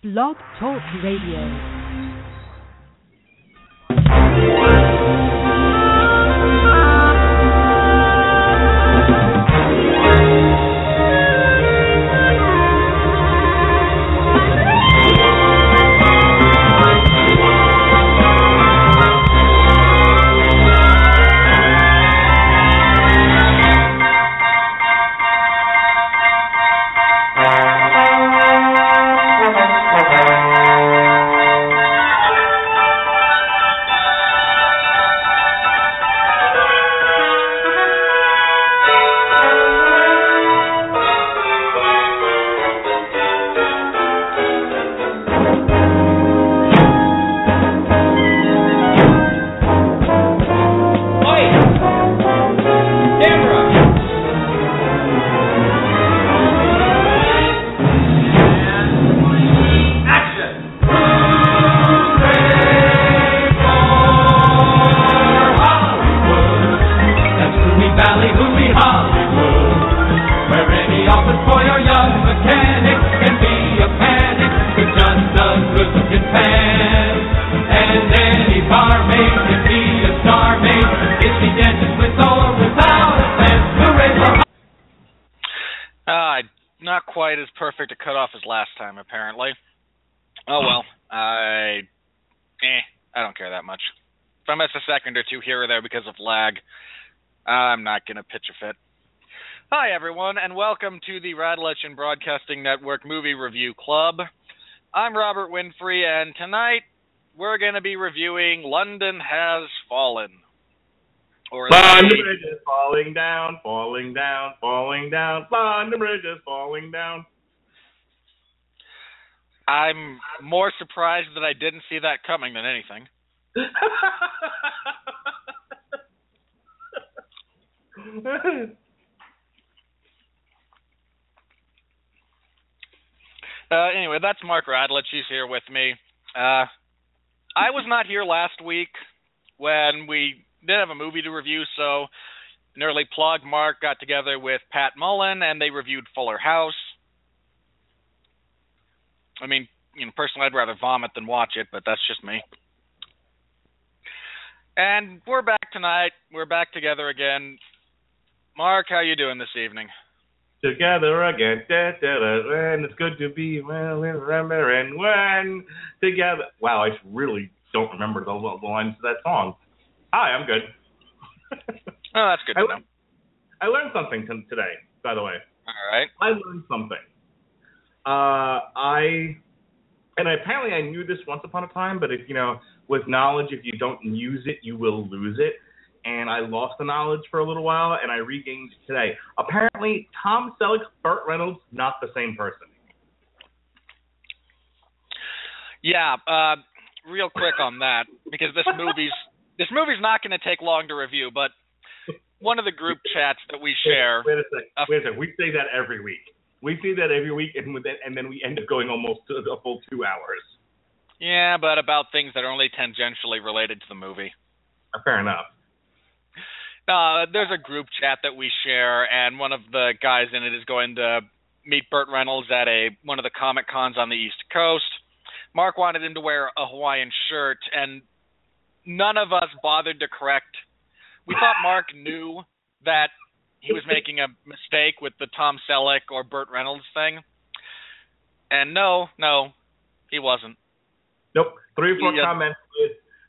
Blog Talk Radio. Review Club. I'm Robert Winfree, and tonight we're gonna be reviewing London Has Fallen. Or London Bridge is falling down, falling down, falling down. London Bridge is falling down. I'm more surprised that I didn't see that coming than anything. Uh, anyway, that's Mark Radulich. He's here with me. Uh, I was not here last week when we didn't have a movie to review, so an early plug. Mark got together with Pat Mullen and they reviewed Fuller House. I mean, you know, personally, I'd rather vomit than watch it, but that's just me. And we're back tonight. We're back together again. Mark, how you doing this evening? Together again, da, da, da, and it's good to be well remember and when together. Wow, I really don't remember the, the lines of that song. Hi, I'm good. Oh, that's good to I, know. I learned something t- today, by the way. All right. I learned something. Uh, I and apparently I knew this once upon a time, but if you know, with knowledge, if you don't use it, you will lose it. And I lost the knowledge for a little while, and I regained it today. Apparently, Tom Selleck, Burt Reynolds, not the same person. Yeah, uh, real quick on that because this movie's this movie's not going to take long to review, but one of the group chats that we share. Wait a sec. Uh, Wait a sec. We say that every week. We say that every week, and, that, and then we end up going almost a full two hours. Yeah, but about things that are only tangentially related to the movie. Uh, Fair enough. Uh, there's a group chat that we share, and one of the guys in it is going to meet Burt Reynolds at a one of the comic cons on the East Coast. Mark wanted him to wear a Hawaiian shirt, and none of us bothered to correct. We thought Mark knew that he was making a mistake with the Tom Selleck or Burt Reynolds thing, and no, no, he wasn't. Nope. Three or four comments.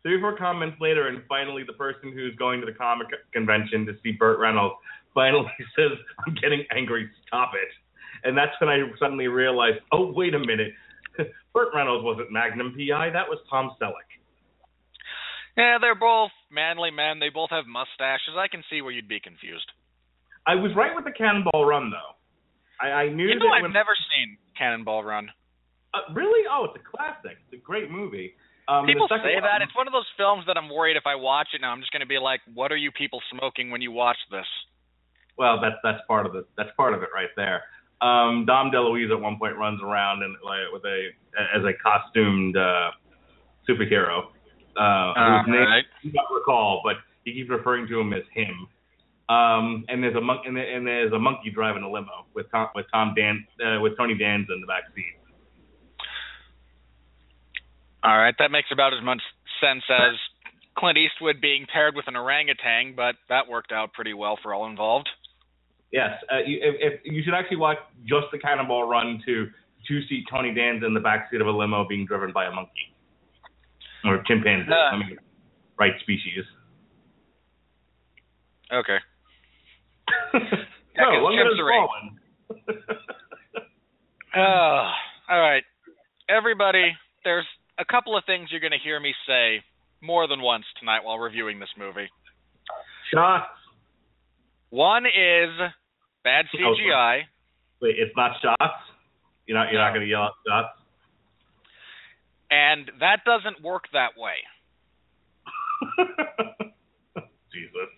Three or four comments later, and finally, the person who's going to the comic convention to see Burt Reynolds finally says, "I'm getting angry. Stop it." And that's when I suddenly realized, oh wait a minute, Burt Reynolds wasn't Magnum PI. That was Tom Selleck. Yeah, they're both manly men. They both have mustaches. I can see where you'd be confused. I was right with the Cannonball Run though. I, I knew You that know, I've when, never seen Cannonball Run. uh, really. Oh, it's a classic. It's a great movie. Um, People say one- that. It's one of those films that I'm worried if I watch it now, I'm just going to be like, "What are you people smoking when you watch this?" Well, that's that's part of it. That's part of it right there. Um, Dom DeLuise at one point runs around and like with a as a costumed uh, superhero. Uh, whose name Alright. I do not recall, but he keeps referring to him as him. Um, and there's a monk and, and there's a monkey driving a limo with Tom with Tom Dan uh, with Tony Danza in the back seat. All right, that makes about as much sense as Clint Eastwood being paired with an orangutan, but that worked out pretty well for all involved. Yes, uh, you, if, if you should actually watch just the Cannonball Run to two seat Tony Danza in the backseat of a limo being driven by a monkey or chimpanzee. Uh. I mean, right species. Okay. no, 'cause one chimps is fallen. Uh, all right. Everybody, there's a couple of things you're going to hear me say more than once tonight while reviewing this movie. Shots. One is bad Oh, CGI, Wait, it's not shots. You're not. You're not going to yell out shots. and that doesn't work that way. Jesus.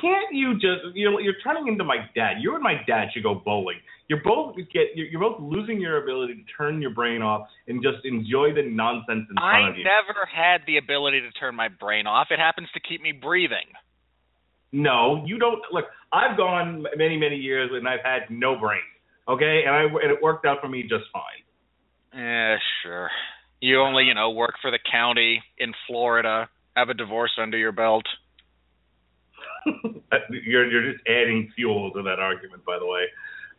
Can't you just you're you're turning into my dad. You and my dad should go bowling. You're both get you're, you're both losing your ability to turn your brain off and just enjoy the nonsense in front I of you. never had the ability to turn my brain off. It happens to keep me breathing. no, you don't look. I've gone many many years and I've had no brain. Okay, and I and it worked out for me just fine. Yeah, sure. You only, you know, work for the county in Florida, have a divorce under your belt. you're you're just adding fuel to that argument, by the way.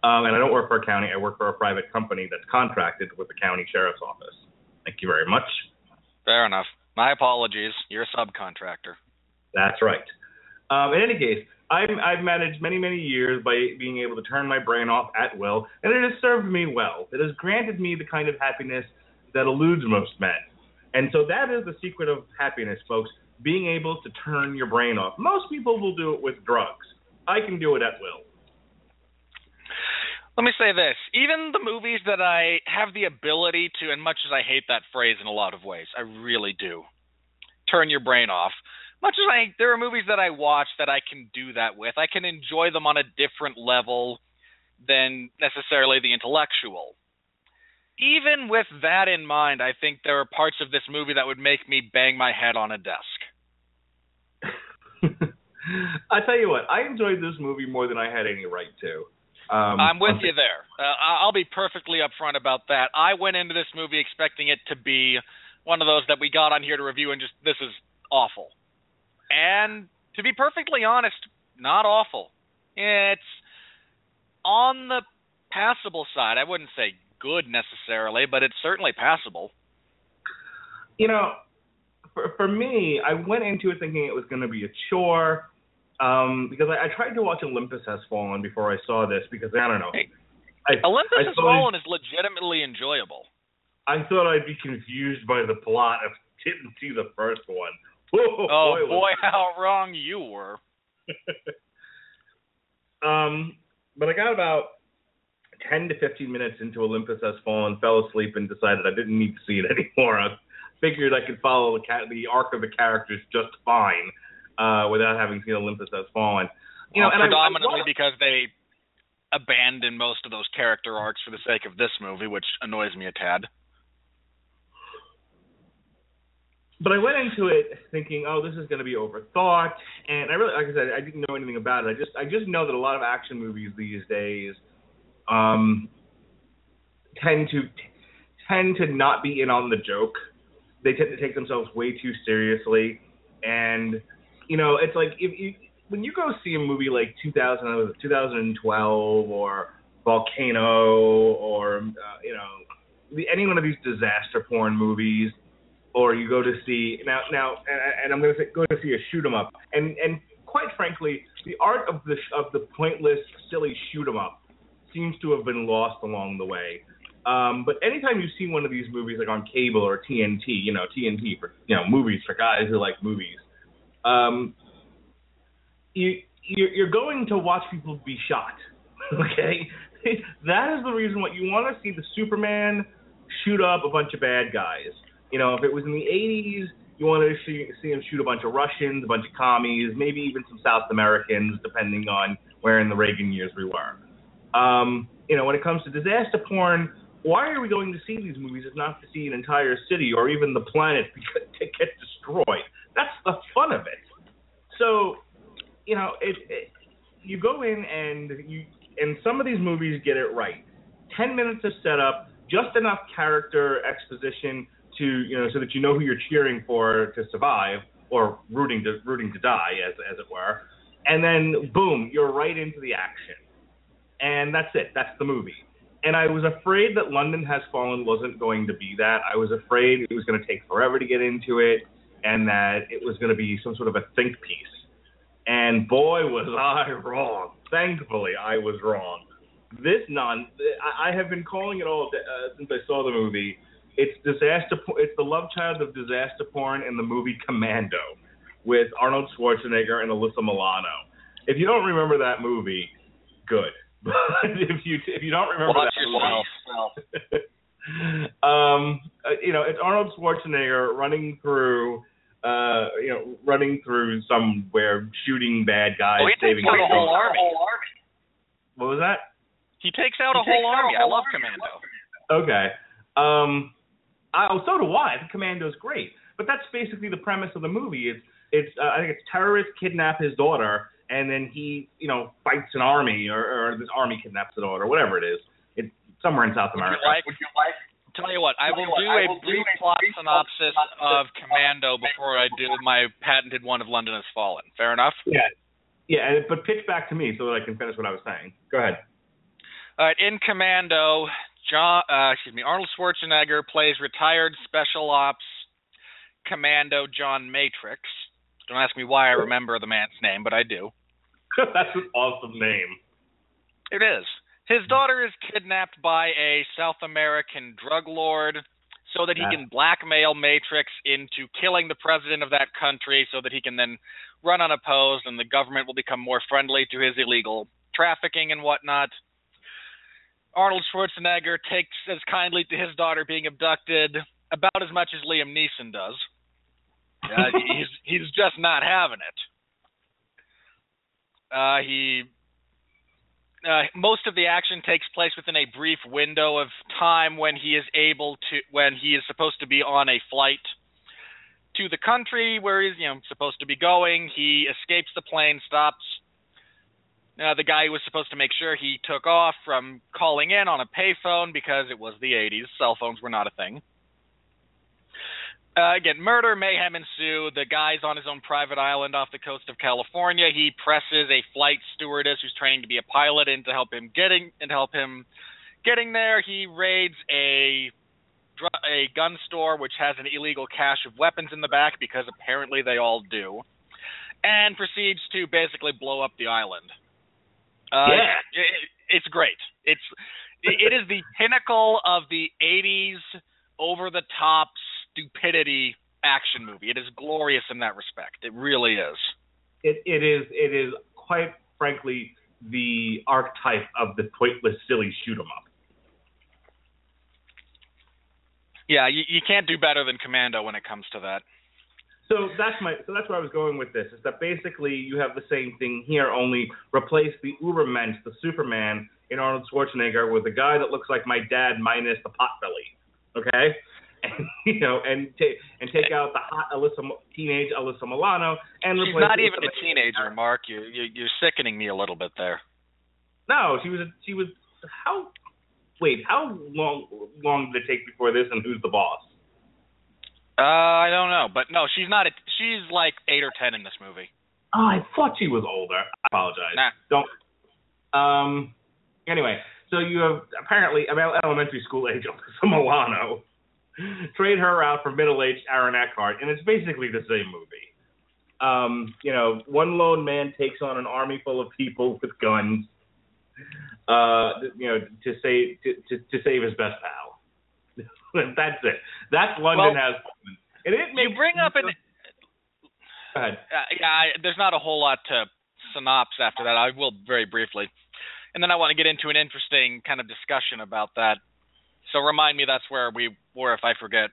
Um, and I don't work for a county. I work for a private company that's contracted with the county sheriff's office. Thank you very much. Fair enough. My apologies. You're a subcontractor. That's right. Um, in any case, I've, I've managed many, many years by being able to turn my brain off at will, and it has served me well. It has granted me the kind of happiness that eludes most men. And so that is the secret of happiness, folks, being able to turn your brain off. Most people will do it with drugs. I can do it at will. Let me say this. Even the movies that I have the ability to, and much as I hate that phrase in a lot of ways, I really do, turn your brain off. Much as I, there are movies that I watch that I can do that with. I can enjoy them on a different level than necessarily the intellectual. Even with that in mind, I think there are parts of this movie that would make me bang my head on a desk. I tell you what, I enjoyed this movie more than I had any right to. Um, I'm with you there. Uh, I- I'll be perfectly upfront about that. I went into this movie expecting it to be one of those that we got on here to review and just this is awful. And to be perfectly honest, not awful. It's on the passable side. I wouldn't say good necessarily, but it's certainly passable. you know, for for me, I went into it thinking it was going to be a chore, um, because I, I tried to watch Olympus Has Fallen before I saw this because I don't know. Hey, I, Olympus I Has Fallen is legitimately enjoyable. I thought I'd be confused by the plot if I didn't see the first one. Whoa, Oh boy, boy, how wrong you were. Um, but I got about ten to fifteen minutes into Olympus Has Fallen, fell asleep, and decided I didn't need to see it anymore. I figured I could follow the ca- the arc of the characters just fine uh, without having seen Olympus Has Fallen. You know, Well, and I- I predominantly because they abandon most of those character arcs for the sake of this movie, which annoys me a tad. but I went into it thinking, oh, this is going to be overthought, and I really, like I said, I didn't know anything about it. I just, I just know that a lot of action movies these days, um, tend to tend to not be in on the joke. They tend to take themselves way too seriously, and you know, it's like if you when you go see a movie like 2000, 2012 or Volcano or uh, you know any one of these disaster porn movies or you go to see now now and, and I'm going to say go to see a shoot 'em up. And and quite frankly the art of the of the pointless silly shoot 'em up seems to have been lost along the way um but anytime you see one of these movies like on cable or TNT you know TNT for you know movies for guys who like movies um you you're, going to watch people be shot okay that is the reason why you want to see the Superman shoot up a bunch of bad guys you know, if it was in the 80s, you wanted to see, see him shoot a bunch of Russians, a bunch of commies, maybe even some South Americans, depending on where in the Reagan years we were. Um, you know, when it comes to disaster porn, why are we going to see these movies if not to see an entire city or even the planet get, get destroyed? That's the fun of it. So, you know, it, it you go in and you and some of these movies get it right. Ten minutes of setup, just enough character exposition to you know so that you know who you're cheering for to survive or rooting to rooting to die as as it were, and then boom, you're right into the action, and that's it. That's the movie. And I was afraid that London Has Fallen wasn't going to be that. I was afraid it was going to take forever to get into it, and that it was going to be some sort of a think piece. And boy, was I wrong. Thankfully, I was wrong. This non, I, have been calling it all uh, since I saw the movie. It's disaster. It's the love child of disaster porn in the movie Commando, with Arnold Schwarzenegger and Alyssa Milano. If you don't remember that movie, good. But if you if you don't remember Watch that yourself. movie, um, uh, you know, it's Arnold Schwarzenegger running through, uh, you know, running through somewhere, shooting bad guys, Oh, he takes saving out a people. whole army. What was that? He takes out a whole army. I love Commando. Okay. Um, I, oh, so do I. I think Commando's great, but that's basically the premise of the movie. It's it's uh, I think it's terrorists kidnap his daughter, and then he you know fights an army, or, or this army kidnaps the daughter, or whatever it is. It's somewhere in South Would America. you like? Would you like? Tell you what, I will do a brief plot synopsis of Commando before I do my patented one of London Has Fallen. Fair enough. Yeah. Yeah, but pitch back to me so that I can finish what I was saying. Go ahead. All right, in Commando, John, uh, excuse me, Arnold Schwarzenegger plays retired special ops commando John Matrix. Don't ask me why I remember the man's name, but I do. That's an awesome name. It is. His daughter is kidnapped by a South American drug lord so that he can blackmail Matrix into killing the president of that country so that he can then run unopposed and the government will become more friendly to his illegal trafficking and whatnot. Arnold Schwarzenegger takes as kindly to his daughter being abducted about as much as Liam Neeson does. Uh, he's he's just not having it. Uh, he uh, most of the action takes place within a brief window of time when he is able to when he is supposed to be on a flight to the country where he's you know supposed to be going. He escapes the plane, stops. Uh, the guy who was supposed to make sure he took off from calling in on a payphone because it was the 80s. Cell phones were not a thing. Uh, again, murder, mayhem ensue. The guy's on his own private island off the coast of California. He presses a flight stewardess who's training to be a pilot in to help him getting and help him getting there. He raids a a gun store which has an illegal cache of weapons in the back because apparently they all do, and proceeds to basically blow up the island. Uh, Yeah. it- it's great. It's it is the pinnacle of the '80s over the top stupidity action movie. It is glorious in that respect. It really is. It it is it is quite frankly the archetype of the pointless silly shoot 'em up. Yeah, you, you can't do better than Commando when it comes to that. So that's my so that's where I was going with this is that basically you have the same thing here only replace the Ubermensch, the Superman in Arnold Schwarzenegger with a guy that looks like my dad minus the pot belly, okay? And you know and take and take out the hot Alyssa teenage Alyssa Milano and She's replace not even a teenager, Mark. You, you you're sickening me a little bit there. No, she was a, she was how wait how long long did it take before this and who's the boss? Uh, I don't know, but no, she's not. A, she's like eight or ten in this movie. Oh, I thought she was older. I apologize. Nah. Don't. Um. Anyway, so you have apparently about elementary school age Alyssa Milano. Trade her out for middle-aged Aaron Eckhart, and it's basically the same movie. Um, you know, one lone man takes on an army full of people with guns. Uh, you know, to save to, to, to save his best pal. That's it. That's London Well, has. And it You bring up an. Go ahead. Uh, yeah, I, there's not a whole lot to synopsis after that. I will very briefly, and then I want to get into an interesting kind of discussion about that. So remind me that's where we were if I forget.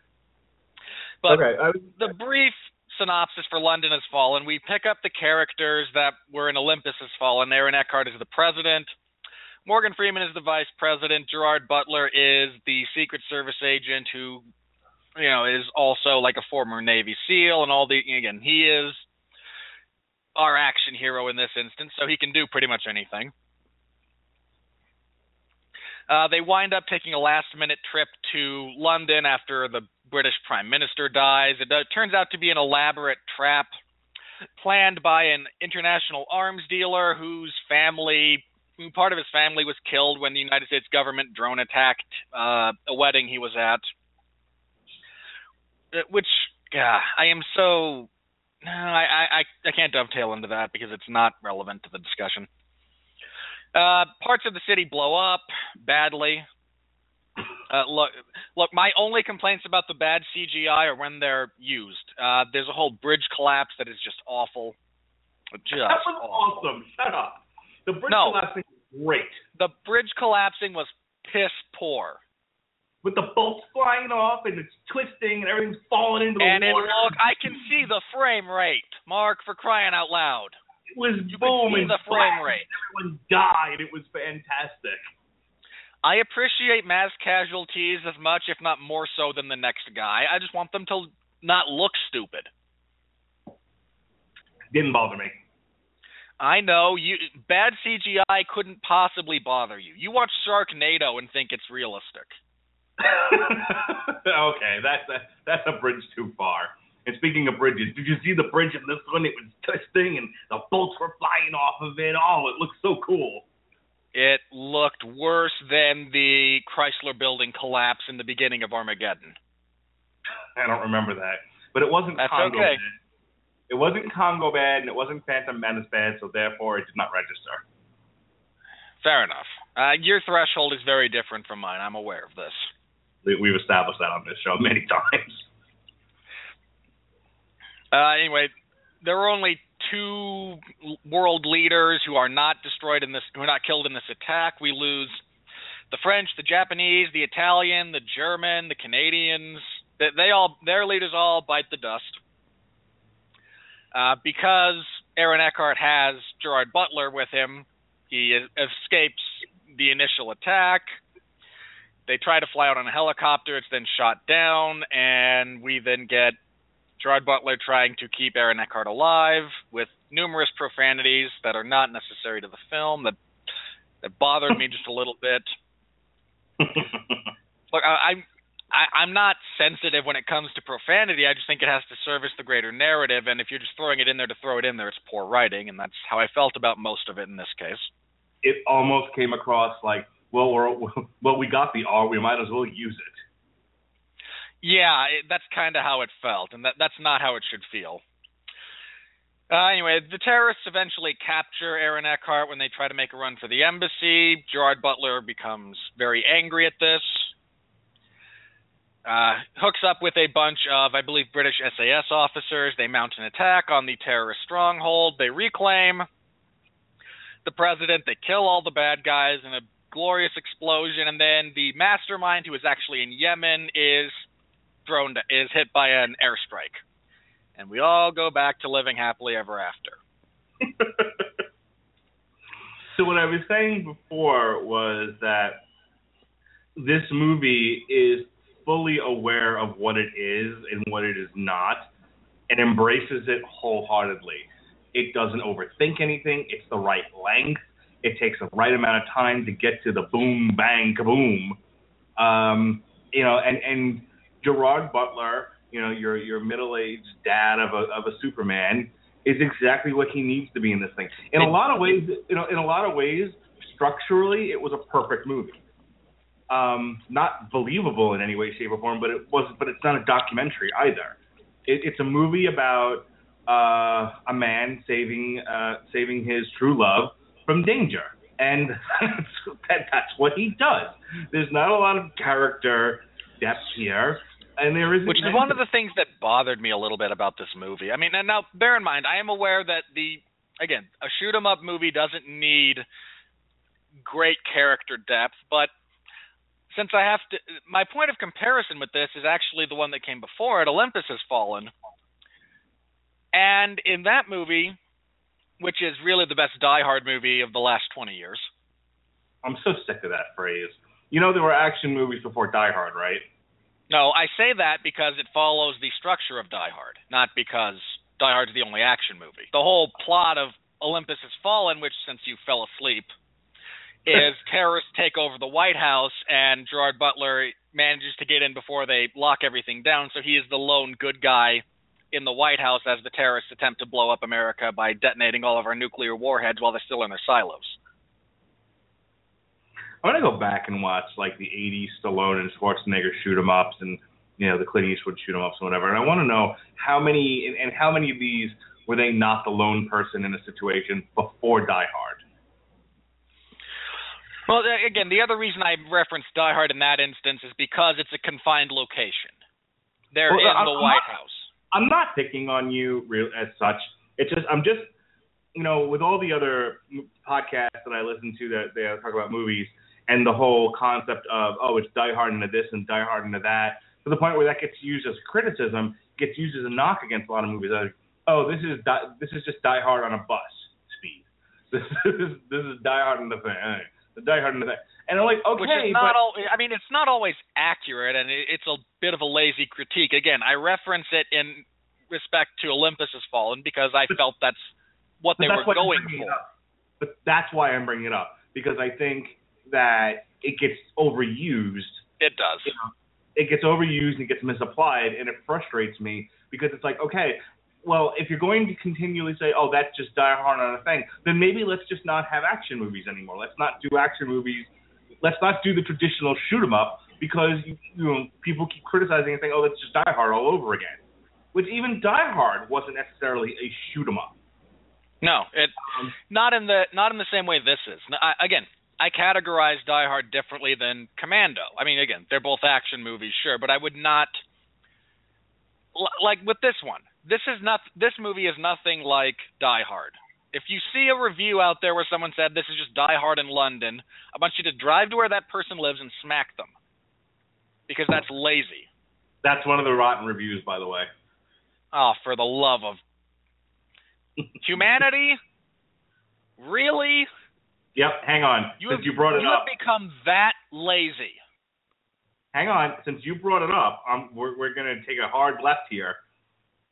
But okay. Was, the brief synopsis for London Has Fallen, we pick up the characters that were in Olympus Has Fallen. Aaron Eckhart is the president. Morgan Freeman is the vice president. Gerard Butler is the Secret Service agent who, you know, is also like a former Navy SEAL and all the again, he is our action hero in this instance, so he can do pretty much anything. Uh, they wind up taking a last minute trip to London after the British Prime Minister dies. It uh, turns out to be an elaborate trap planned by an international arms dealer whose family, who part of his family was killed when the United States government drone attacked uh, a wedding he was at. Uh, Which, yeah, I am so. No, I, I I can't dovetail into that because it's not relevant to the discussion. Uh, parts of the city blow up badly. Uh, look, look. My only complaints about the bad CGI are when they're used. Uh, there's a whole bridge collapse that is just awful. Just that was awful. awesome. Shut up. The bridge No. collapsing was great. The bridge collapsing was piss poor, With the bolts flying off and it's twisting and everything's falling into the and water. look. I can see the frame rate. Mark, for crying out loud. Was You boom and the frame rate. Everyone died. It was fantastic. I appreciate mass casualties as much, if not more so, than the next guy. I just want them to not look stupid. Didn't bother me. I know you bad CGI couldn't possibly bother you. You watch Sharknado and think it's realistic. okay, that's a, that's a bridge too far. And speaking of bridges, did you see the bridge in this one? It was twisting and the bolts were flying off of it. Oh, it looked so cool. It looked worse than the Chrysler building collapse in the beginning of Armageddon. I don't remember that, but it wasn't That's Congo okay. bad. It wasn't Congo bad, and it wasn't Phantom Menace bad, so therefore it did not register. Fair enough. Uh, your threshold is very different from mine. I'm aware of this. We- We've established that on this show many times. Uh, anyway, there were only two world leaders who are not destroyed in this, who are not killed in this attack. We lose the French, the Japanese, the Italian, the German, the Canadians. They, they all, their leaders all bite the dust. Uh, because Aaron Eckhart has Gerard Butler with him, he escapes the initial attack. They try to fly out on a helicopter. It's then shot down, and we then get Gerard Butler trying to keep Aaron Eckhart alive with numerous profanities that are not necessary to the film that that bothered me just a little bit. Look, I, I'm I, I'm not sensitive when it comes to profanity. I just think it has to service the greater narrative, and if you're just throwing it in there to throw it in there, it's poor writing, and that's how I felt about most of it in this case. it almost came across like, well, we're, well, we got the R, we might as well use it. Yeah, it, that's kind of how it felt, and that that's not how it should feel. Uh, anyway, the terrorists eventually capture Aaron Eckhart when they try to make a run for the embassy. Gerard Butler becomes very angry at this. Uh, hooks up with a bunch of, I believe, British SAS officers. They mount an attack on the terrorist stronghold. They reclaim the president. They kill all the bad guys in a glorious explosion, and then the mastermind, who is actually in Yemen, is thrown to, is hit by an airstrike, and we all go back to living happily ever after. so what I was saying before was that this movie is fully aware of what it is and what it is not, and embraces it wholeheartedly. It doesn't overthink anything. It's the right length. It takes the right amount of time to get to the boom, bang, kaboom. Um, you know, and and Gerard Butler, you know, your your middle-aged dad of a of a Superman, is exactly what he needs to be in this thing. In a lot of ways, you know, in a lot of ways, structurally, it was a perfect movie. Um, not believable in any way, shape, or form, but it was. But it's not a documentary either. It, it's a movie about uh, a man saving uh, saving his true love from danger, and that, that's what he does. There's not a lot of character depth here, and there isn't. Which is one of the things that bothered me a little bit about this movie. I mean, and now bear in mind, I am aware that the again a shoot 'em up movie doesn't need great character depth, but since I have to, my point of comparison with this is actually the one that came before it. Olympus Has Fallen, and in that movie, which is really the best Die Hard movie of the last twenty years. I'm so sick of that phrase. You know, there were action movies before Die Hard, right? No, I say that because it follows the structure of Die Hard, not because Die Hard's the only action movie. The whole plot of Olympus Has Fallen, which since you fell asleep, is terrorists take over the White House and Gerard Butler manages to get in before they lock everything down. So he is the lone good guy in the White House as the terrorists attempt to blow up America by detonating all of our nuclear warheads while they're still in their silos. I'm gonna go back and watch like the '80s Stallone and Schwarzenegger shoot 'em ups and you know the Clint Eastwood shoot 'em ups and whatever. And I want to know how many and, and how many of these were they not the lone person in a situation before Die Hard. Well, again, the other reason I referenced Die Hard in that instance is because it's a confined location. They're Well, in I'm- the White House. I'm not picking on you real as such. It's just I'm just you know with all the other podcasts that I listen to that they talk about movies and the whole concept of oh it's Die Hard into this and Die Hard into that to the point where that gets used as criticism gets used as a knock against a lot of movies. Like, oh this is Die, this is just Die Hard on a bus speed. This is this is Die Hard in the thing. The Die Hard in the thing. And I'm like okay, which is but not al- I mean, it's not always accurate, and it's a bit of a lazy critique. Again, I reference it in respect to Olympus Has Fallen because I felt that's what they were going for. But that's why I'm bringing it up because I think that it gets overused. It does. You know, it gets overused and it gets misapplied, and it frustrates me because it's like, okay, well, if you're going to continually say, oh, that's just Die Hard on a thing, then maybe let's just not have action movies anymore. Let's not do action movies. Let's not do the traditional shoot 'em up because you know people keep criticizing and saying, oh, that's just Die Hard all over again. Which even Die Hard wasn't necessarily a shoot 'em up. No, it Um, not in the not in the same way this is. I, again, I categorize Die Hard differently than Commando. I mean, again, they're both action movies, sure, but I would not like with this one. This is not this movie is nothing like Die Hard. If you see a review out there where someone said this is just Die Hard in London, I want you to drive to where that person lives and smack them. Because that's lazy. That's one of the rotten reviews, by the way. Oh, for the love of humanity? Really? Yep, hang on. You since have, you brought it you up, have become that lazy. hang on. Since you brought it up, um, we're we're gonna take a hard left here.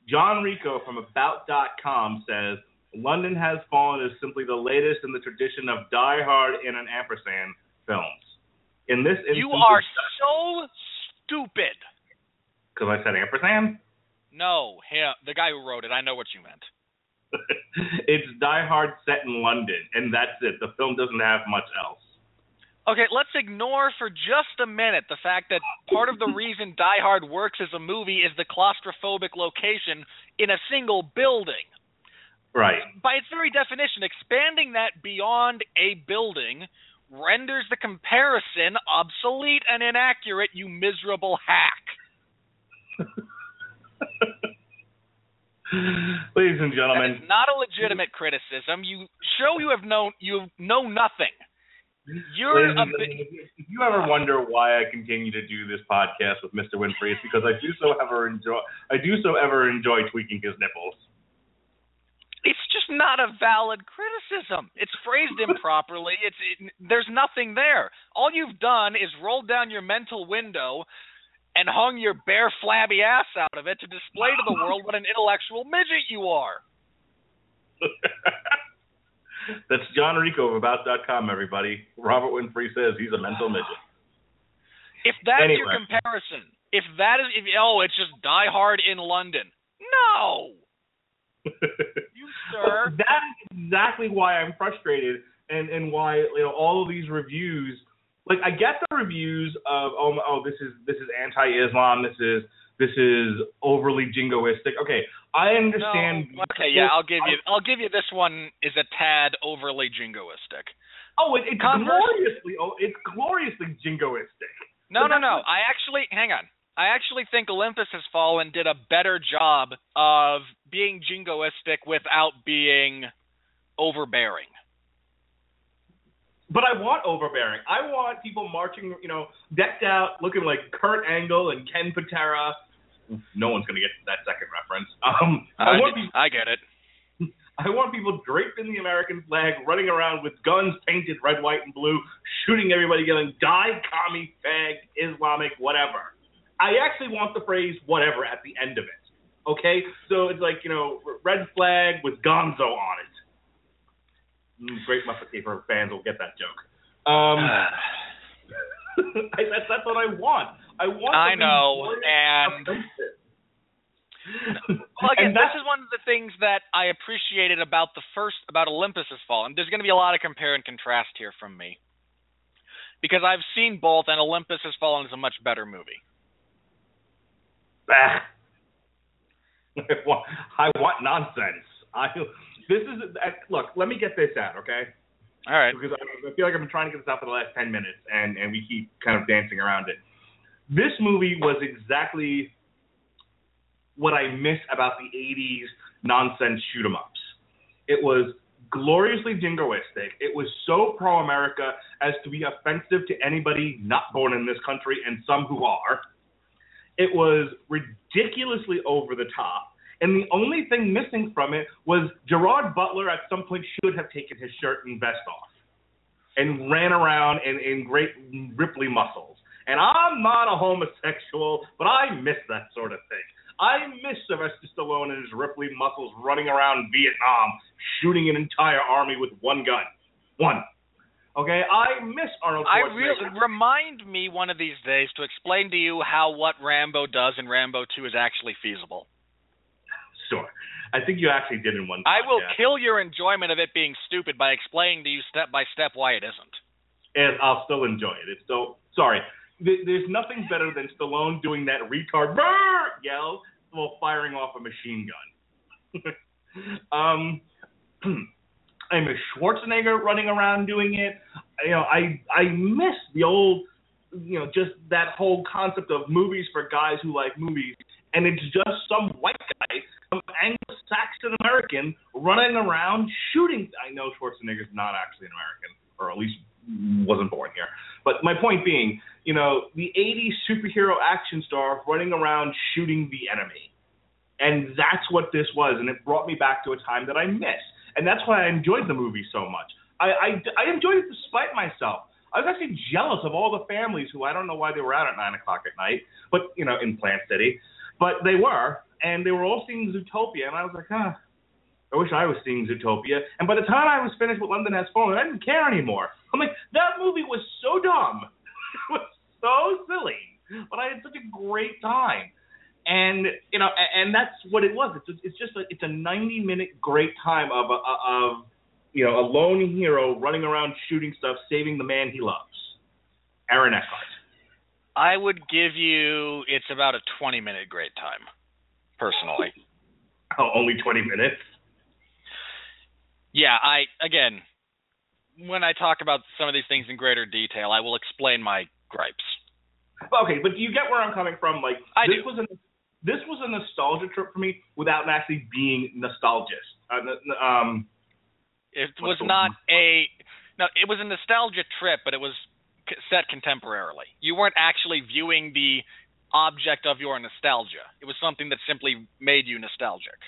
John Rico from About.com says London Has Fallen is simply the latest in the tradition of Die Hard and an ampersand films. In this instance, You are so stupid. because I said ampersand. No, him, the guy who wrote it. I know what you meant. it's Die Hard set in London, and that's it. The film doesn't have much else. Okay, let's ignore for just a minute the fact that part of the reason Die Hard works as a movie is the claustrophobic location in a single building. Right. By its very definition, expanding that beyond a building renders the comparison obsolete and inaccurate, you miserable hack. Ladies and gentlemen, is not a legitimate criticism. You show you have known you know nothing. You're a bit, if you ever wonder why I continue to do this podcast with Mr. Winfree, it's because I do so ever enjoy I do so ever enjoy tweaking his nipples. it's just not a valid criticism. It's phrased improperly. It's it, there's nothing there. All you've done is rolled down your mental window and hung your bare flabby ass out of it to display to the world what an intellectual midget you are. That's John Rico of About.com, everybody. Robert Winfree says he's a mental midget. If that's your comparison, if that is if oh it's just Die Hard in London. No. You sir. That is exactly why I'm frustrated and and why you know all of these reviews like I get the reviews of oh oh this is this is anti-Islam this is this is overly jingoistic okay I understand No. Okay, yeah, I'll give you I'll give you this one is a tad overly jingoistic. oh it, it's Converse- gloriously oh it's gloriously jingoistic No, But no, no. what- I actually hang on. I actually think Olympus Has Fallen did a better job of being jingoistic without being overbearing. But I want overbearing. I want people marching, you know, decked out, looking like Kurt Angle and Ken Patera. No one's gonna get that second reference. Um, I, I, want people, I get it. I want people draped in the American flag, running around with guns painted red, white, and blue, shooting everybody, yelling "Die, commie, fag, Islamic, whatever." I actually want the phrase "whatever" at the end of it. Okay, so it's like you know, red flag with Gonzo on it. Great Muppet Caper fans will get that joke. Um, I, that's that's what I want. I want. I know, and- Well, again, this is one of the things that I appreciated about the first about Olympus Has Fallen. There's going to be a lot of compare and contrast here from me because I've seen both, and Olympus Has Fallen is a much better movie. I want, I want nonsense. I this is uh, look. Let me get this out, okay? All right. Because I, I feel like I've been trying to get this out for the last ten minutes, and and we keep kind of dancing around it. This movie was exactly what I miss about the '80s nonsense shoot 'em ups. It was gloriously jingoistic. It was so pro America as to be offensive to anybody not born in this country and some who are. It was ridiculously over the top. And the only thing missing from it was Gerard Butler at some point should have taken his shirt and vest off and ran around in, in great Ripley muscles. And I'm not a homosexual, but I miss that sort of thing. I miss Sylvester Stallone and his Ripley muscles running around Vietnam, shooting an entire army with one gun. One. Okay, I miss Arnold I Schwarzenegger. really remind me one of these days to explain to you how what Rambo does in Rambo 2 is actually feasible. Sure. I think you actually did in one. I will kill your enjoyment of it being stupid by explaining to you step by step why it isn't. and I'll still enjoy it. It's still sorry. There's nothing better than Stallone doing that retard "Brr!" yell while firing off a machine gun. um, I miss Schwarzenegger running around doing it. You know, I I miss the old, you know, just that whole concept of movies for guys who like movies, and it's just some white guy, some Anglo-Saxon American running around shooting. I know Schwarzenegger's not actually an American, or at least wasn't born here. But my point being, you know, the 80s superhero action star running around shooting the enemy. And that's what this was, and it brought me back to a time that I miss. And that's why I enjoyed the movie so much. I, I, I enjoyed it despite myself. I was actually jealous of all the families who I don't know why they were out at 9 o'clock at night, but, you know, in Plant City. But they were, and they were all seeing Zootopia, and I was like, huh, I wish I was seeing Zootopia. And by the time I was finished with London Has Fallen, I didn't care anymore. I'm like, that movie was so dumb. it was so silly. But I had such a great time. And you know, and that's what it was. It's it's just a it's a 90 minute great time of of you know a lone hero running around shooting stuff, saving the man he loves. Aaron Eckhart. I would give you it's about a 20 minute great time, personally. Oh, only 20 minutes. Yeah, I again, when I talk about some of these things in greater detail, I will explain my gripes. Okay, but do you get where I'm coming from? Like I this do. was a this was a nostalgia trip for me without actually being nostalgic. Uh, um, It was not a no, it was a nostalgia trip, but it was set contemporarily. You weren't actually viewing the object of your nostalgia. It was something that simply made you nostalgic.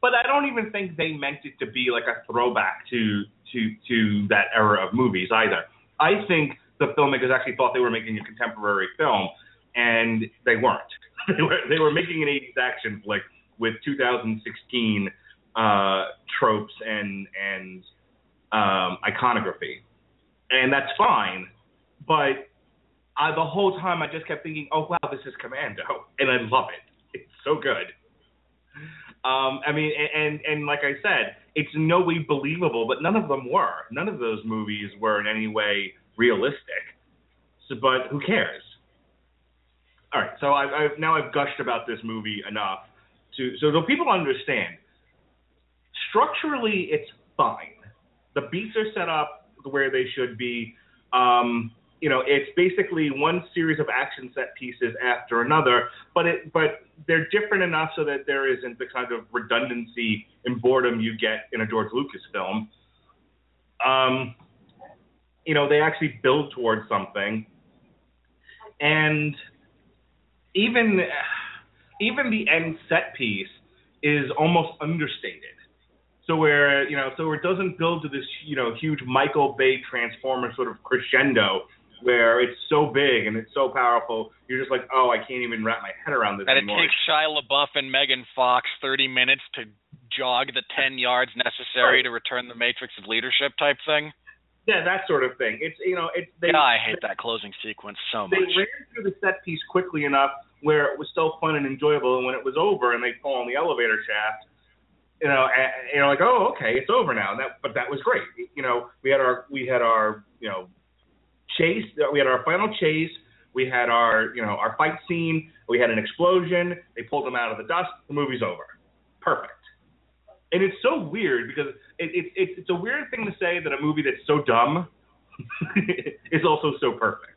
but I don't even think they meant it to be like a throwback to to to that era of movies either. I think the filmmakers actually thought they were making a contemporary film, and they weren't. they were they were making an 80s action flick with 2016 uh, tropes and and um, iconography, and that's fine. But I, the whole time I just kept thinking, oh wow, this is Commando, and I love it. It's so good. Um, I mean, a- and and like I said, it's no way believable, but none of them were. None of those movies were in any way realistic. So, but who cares? All right, so I've, I've now I've gushed about this movie enough to so so people understand. Structurally, it's fine. The beats are set up where they should be. Um, you know, it's basically one series of action set pieces after another, but it but they're different enough so that there isn't the kind of redundancy and boredom you get in a George Lucas film. Um, you know, they actually build towards something, and even even the end set piece is almost understated. So where you know, so it doesn't build to this you know huge Michael Bay Transformer sort of crescendo where it's so big and it's so powerful, you're just like, oh, I can't even wrap my head around this That it takes Shia LaBeouf and Megan Fox 30 minutes to jog the 10 yards necessary Right. to return the matrix of leadership type thing. Yeah, that sort of thing. It's you know, it's they. God, I hate that closing sequence so much. They ran through the set piece quickly enough where it was still fun and enjoyable, and when it was over and they fall on the elevator shaft, you know, and, you know, like, oh, okay, it's over now. That, but that was great. You know, we had our we had our you know chase. We had our final chase. We had our you know our fight scene. We had an explosion. They pulled them out of the dust. The movie's over. Perfect. And it's so weird because it, it, it, it's a weird thing to say that a movie that's so dumb is also so perfect.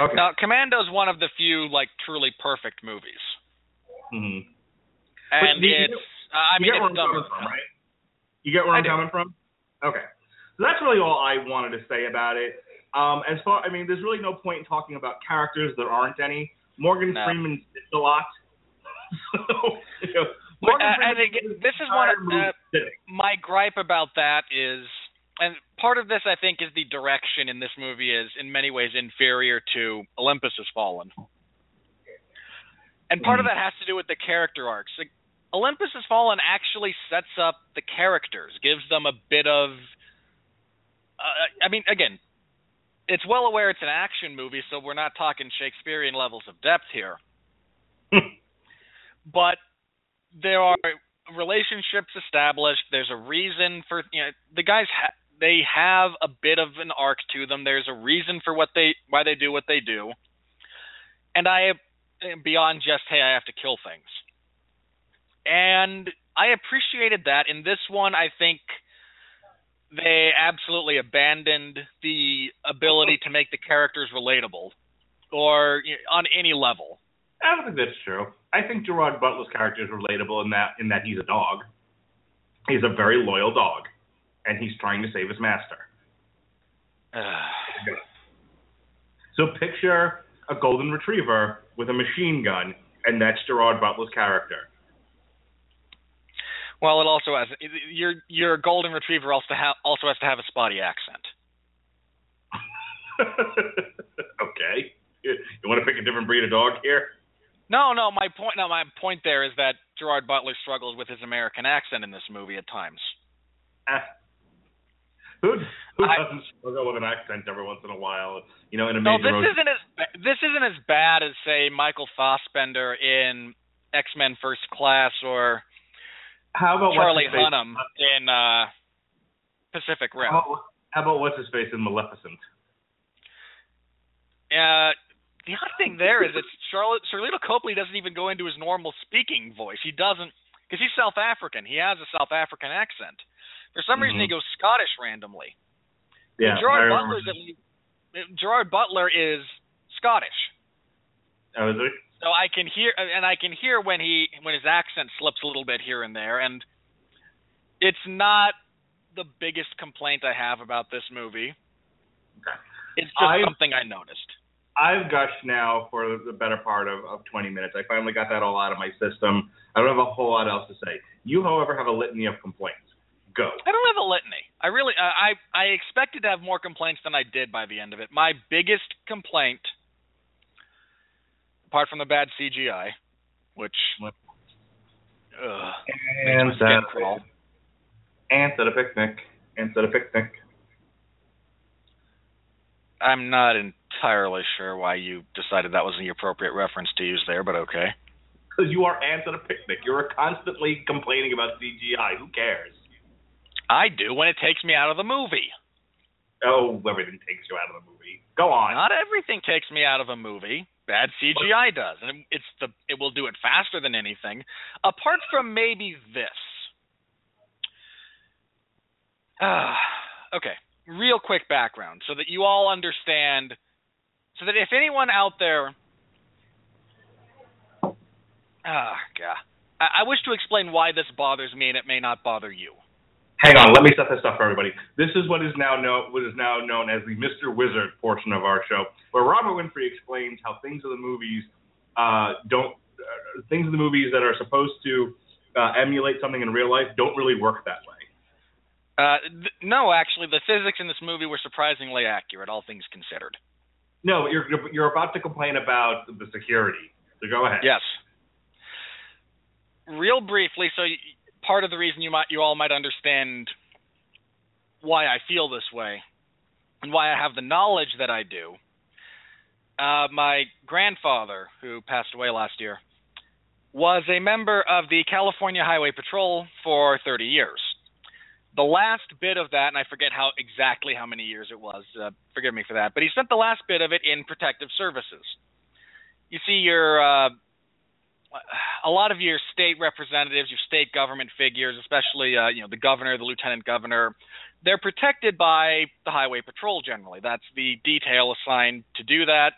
Okay. Now, Commando's one of the few like truly perfect movies, Mhm. and you it's. Uh, I you mean, get where it's I'm dumb. from, right? You get where I I'm do. coming from? Okay. So that's really all I wanted to say about it. Um, as far, I mean, there's really no point in talking about characters. There aren't any. Morgan No. Freeman sits a lot. so, you know, But, uh, I think this is one of, uh, my gripe about that is, and part of this I think is the direction in this movie is in many ways inferior to Olympus Has Fallen, and part of Mhm. that has to do with the character arcs. Like, Olympus Has Fallen actually sets up the characters, gives them a bit of. Uh, I mean, again, it's well aware it's an action movie, so we're not talking Shakespearean levels of depth here. but there are relationships established. There's a reason for you know the guys ha- they have a bit of an arc to them. There's a reason for what they why they do what they do, and I eh, beyond just hey I have to kill things. And I appreciated that in this one. I think they absolutely abandoned the ability to make the characters relatable or you know, on any level. I don't think that's true. I think Gerard Butler's character is relatable in that in that he's a dog. He's a very loyal dog, and he's trying to save his master. So picture a golden retriever with a machine gun, and that's Gerard Butler's character. Well, it also has your your golden retriever also ha- also has to have a spotty accent. okay. You, you want to pick a different breed of dog here? No, no, my point no, my point there is that Gerard Butler struggles with his American accent in this movie at times. Ah. Who who I- doesn't struggle with an accent every once in a while? You know, in a No, major this road- isn't as this isn't as bad as say Michael Fassbender in X Men First Class or How about Charlie? Hunnam in uh, Pacific Rim. How about, how about what's his face in Maleficent? Uh, the odd thing there is that Charlotte Sharlto Copley doesn't even go into his normal speaking voice. He doesn't because he's South African. He has a South African accent. For some reason, he Mhm. goes Scottish randomly. Yeah, Gerard I Butler's at least, Gerard Butler is Scottish, Oh, is it? So I can hear and I can hear when he when his accent slips a little bit here and there, and it's not the biggest complaint I have about this movie. Okay. It's just I've- something I noticed. I've gushed now for the better part of, of 20 minutes. I finally got that all out of my system. I don't have a whole lot else to say. You, however, have a litany of complaints. Go. I don't have a litany. I really, I, I expected to have more complaints than I did by the end of it. My biggest complaint, apart from the bad CGI, which, What? ugh, And makes my skin crawl. And set a picnic. Ants at a picnic. I'm not entirely sure why you decided that was the appropriate reference to use there, but okay. Because you are ants at a picnic. You're constantly complaining about CGI. Who cares? I do when it takes me out of the movie. Oh, everything takes you out of the movie. Go on. Not everything takes me out of a movie. Bad CGI does, and it's the it will do it faster than anything. Apart from maybe this. Ah, okay. Real quick background, so that you all understand, so that if anyone out there, ah, god, I, I wish to explain why this bothers me, and it may not bother you. Hang on, let me set this up for everybody. This is what is now known what is now known as the Mr. Wizard portion of our show, where Robert Winfree explains how things in the movies uh, don't uh, things in the movies that are supposed to uh, emulate something in real life don't really work that way. Uh, th- no, actually, the physics in this movie were surprisingly accurate, all things considered. No, you're you're about to complain about the security. So go ahead. Yes. Real briefly, so part of the reason you might you all might understand why I feel this way and why I have the knowledge that I do. Uh, my grandfather, who passed away last year, was a member of the California Highway Patrol for 30 years. The last bit of that, and I forget how exactly how many years it was, uh, forgive me for that, but he spent the last bit of it in protective services. You see, your uh, a lot of your state representatives, your state government figures, especially uh, you know the governor, the lieutenant governor, they're protected by the highway patrol generally. That's the detail assigned to do that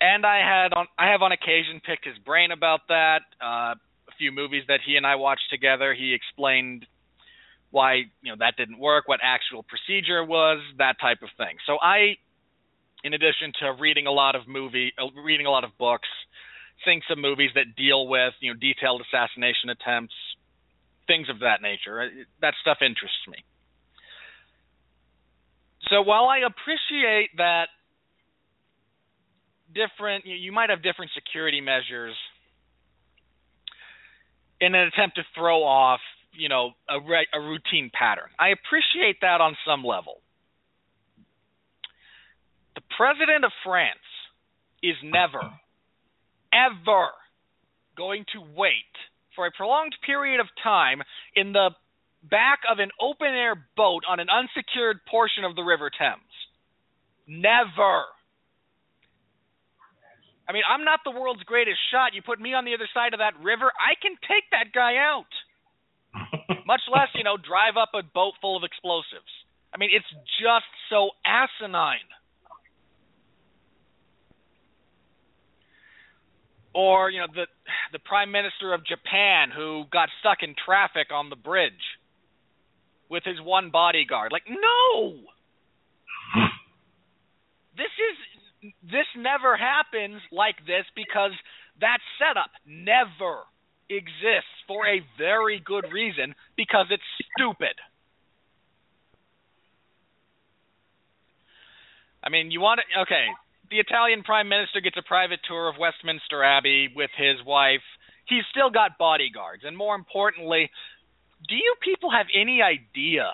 and I had on I have on occasion picked his brain about that. Uh, a few movies that he and I watched together, he explained why you know that didn't work, what actual procedure was, that type of thing. So I, in addition to reading a lot of movie, uh, reading a lot of books, seeing some movies that deal with you know detailed assassination attempts, things of that nature, that stuff interests me. So while I appreciate that different you, you might have different security measures in an attempt to throw off you know a, re- a routine pattern. I appreciate that on some level. The president of France is never, ever going to wait for a prolonged period of time in the back of an open air boat on an unsecured portion of the River Thames. Never. I mean, I'm not the world's greatest shot. You put me on the other side of that river, I can take that guy out. Much less, you know, drive up a boat full of explosives. I mean, it's just so asinine. Or, you know, the the prime minister of Japan who got stuck in traffic on the bridge with his one bodyguard. Like, no. this is this never happens like this because that setup never exists for a very good reason because it's stupid. I mean, you want to okay, the Italian prime minister gets a private tour of Westminster Abbey with his wife. He's still got bodyguards, and more importantly, do you people have any idea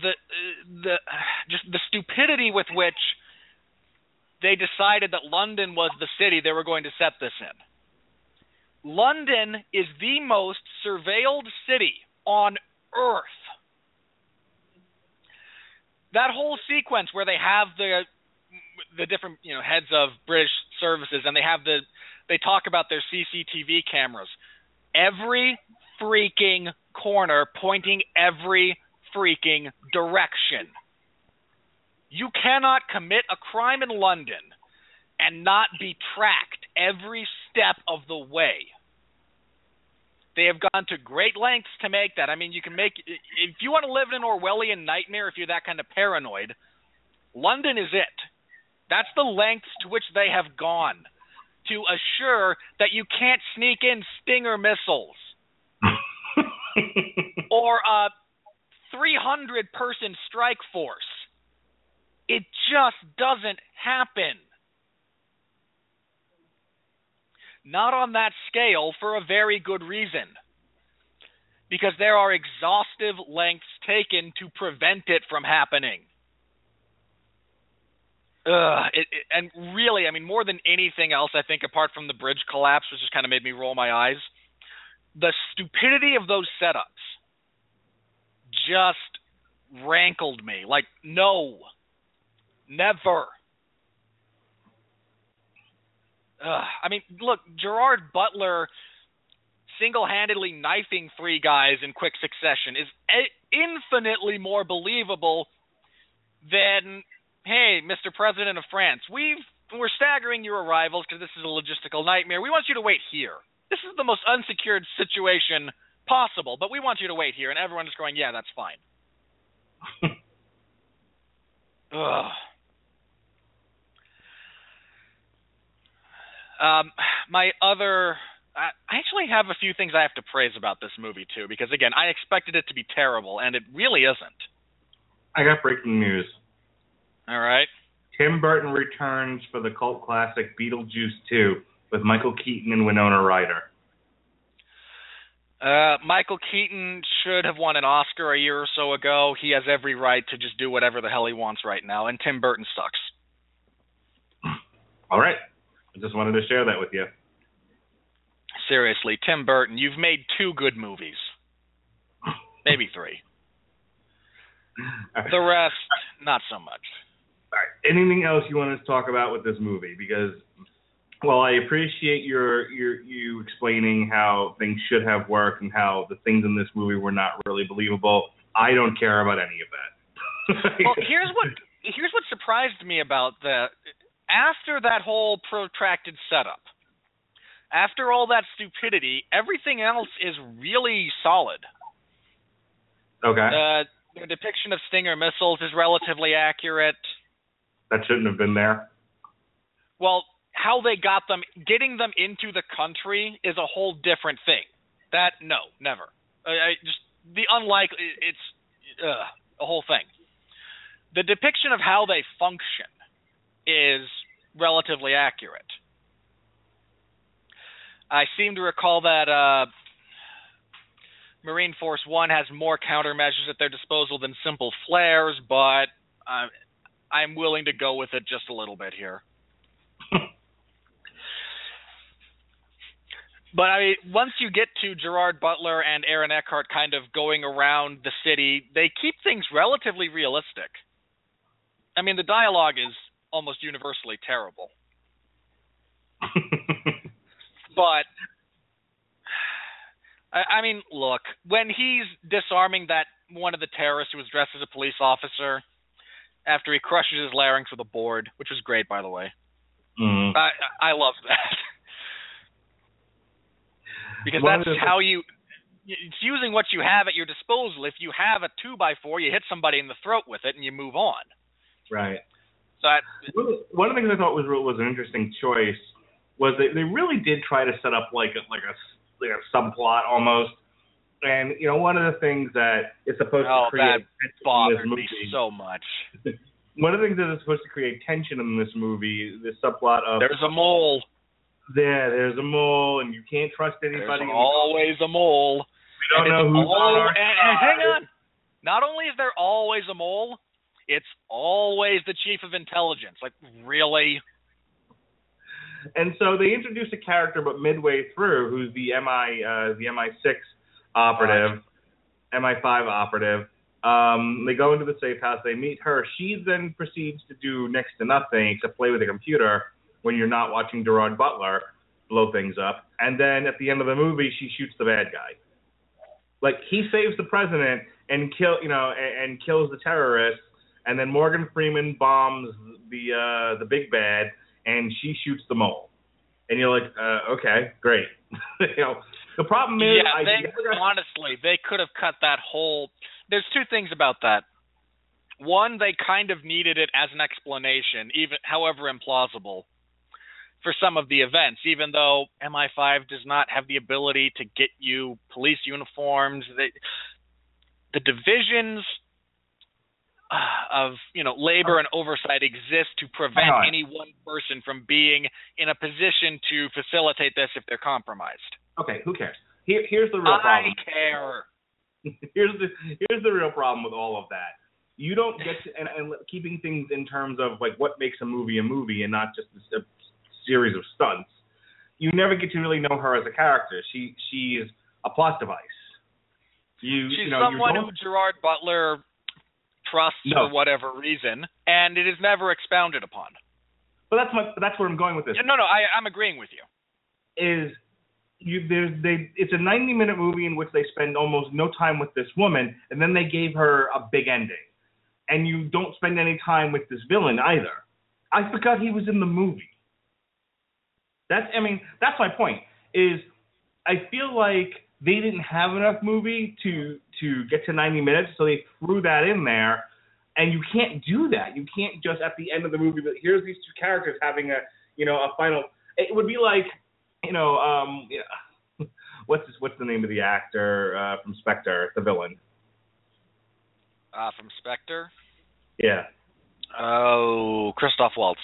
the the just the stupidity with which they decided that London was the city they were going to set this in. London is the most surveilled city on earth. That whole sequence where they have the the different you know heads of British services and they have the they talk about their CCTV cameras. Every freaking corner pointing every freaking direction. You cannot commit a crime in London and not be tracked every step of the way. They have gone to great lengths to make that. I mean, you can make if you want to live in an Orwellian nightmare, if you're that kind of paranoid, London is it. That's the lengths to which they have gone to assure that you can't sneak in Stinger missiles or a 300 person strike force. It just doesn't happen. Not on that scale for a very good reason. Because there are exhaustive lengths taken to prevent it from happening. Ugh, it, it, and really, I mean, more than anything else, I think, apart from the bridge collapse, which just kind of made me roll my eyes, the stupidity of those setups just rankled me. Like, no, never. Ugh. I mean, look, Gerard Butler single-handedly knifing three guys in quick succession is infinitely more believable than, hey, Mr. President of France, we've we're staggering your arrivals because this is a logistical nightmare. We want you to wait here. This is the most unsecured situation possible, but we want you to wait here. And everyone is going, yeah, that's fine. Ugh. Um, my other, I actually have a few things I have to praise about this movie too, because again, I expected it to be terrible, and it really isn't. I got breaking news. All right. Tim Burton returns for the cult classic Beetlejuice 2 with Michael Keaton and Winona Ryder. Uh, Michael Keaton should have won an Oscar a year or so ago. He has every right to just do whatever the hell he wants right now. And Tim Burton sucks. All right. I just wanted to share that with you. Seriously, Tim Burton, you've made two good movies. Maybe three. The rest, not so much. All right. Anything else you want to talk about with this movie? Because, well, I appreciate your your you explaining how things should have worked and how the things in this movie were not really believable. I don't care about any of that. well, here's what here's what surprised me about the after that whole protracted setup. After all that stupidity, everything else is really solid. okay. Uh, the depiction of Stinger missiles is relatively accurate. that shouldn't have been there. Well, how they got them, getting them into the country is a whole different thing. That no, never. I, I just the unlikely. It's uh, a whole thing. The depiction of how they function is relatively accurate. I seem to recall that uh, Marine Force One has more countermeasures at their disposal than simple flares, but uh, I'm willing to go with it just a little bit here. but I mean, once you get to Gerard Butler and Aaron Eckhart kind of going around the city, they keep things relatively realistic. I mean, the dialogue is almost universally terrible, but I, I mean, look, when he's disarming that one of the terrorists who was dressed as a police officer after he crushes his larynx with a board, which was great, by the way. Mhm. I I love that because One that's how you. It's using what you have at your disposal. If you have a two by four, you hit somebody in the throat with it and you move on. Right. So that, One of the- one of the things I thought was was an interesting choice was they they really did try to set up like a, like a like a subplot almost. And you know, one of the things that is supposed Oh, to create that tension in this bothered me movie. so much. one of the things that is supposed to create tension in this movie, this subplot of There's a mole. there, there's a mole, and you can't trust anybody. There's always a mole. we don't and know who's al- on our and, and hang on. Not only is there always a mole, it's always the chief of intelligence. Like really? And so they introduce a character, but midway through, who's the MI uh, the MI6 operative, MI5 operative. Um, they go into the safe house. They meet her. She then proceeds to do next to nothing except play with a computer when you're not watching Gerard Butler blow things up. And then at the end of the movie, she shoots the bad guy. Like he saves the president and kill you know and, and kills the terrorists. And then Morgan Freeman bombs the uh, the big bad and she shoots the mole. And you're like, uh, okay, great. you know, the problem is, yeah, they honestly they could have cut that whole. There's two things about that. One, they kind of needed it as an explanation, even however implausible, for some of the events. Even though MI5 does not have the ability to get you police uniforms, they, the divisions Uh, of you know labor oh. and oversight exist to prevent on. any one person from being in a position to facilitate this if they're compromised. okay, who cares? Here, here's the real I problem. I care. here's the here's the real problem with all of that. You don't get to, and, and keeping things in terms of like what makes a movie a movie and not just a, a series of stunts. You never get to really know her as a character. She she is a plot device. You She's you know someone who Gerard Butler trusts No. for whatever reason, and it is never expounded upon. but that's my that's where I'm going with this. No, no, I, I'm agreeing with you. is you there's they it's a 90 minute movie in which they spend almost no time with this woman and then they gave her a big ending and you don't spend any time with this villain either i forgot he was in the movie that's i mean that's my point is i feel like they didn't have enough movie to to get to 90 minutes so they threw that in there and you can't do that you can't just at the end of the movie but here's these two characters having a you know a final it would be like you know, um, yeah, what's his, what's the name of the actor uh, from Spectre, the villain? Uh, from Spectre. Yeah, Oh, Christoph Waltz.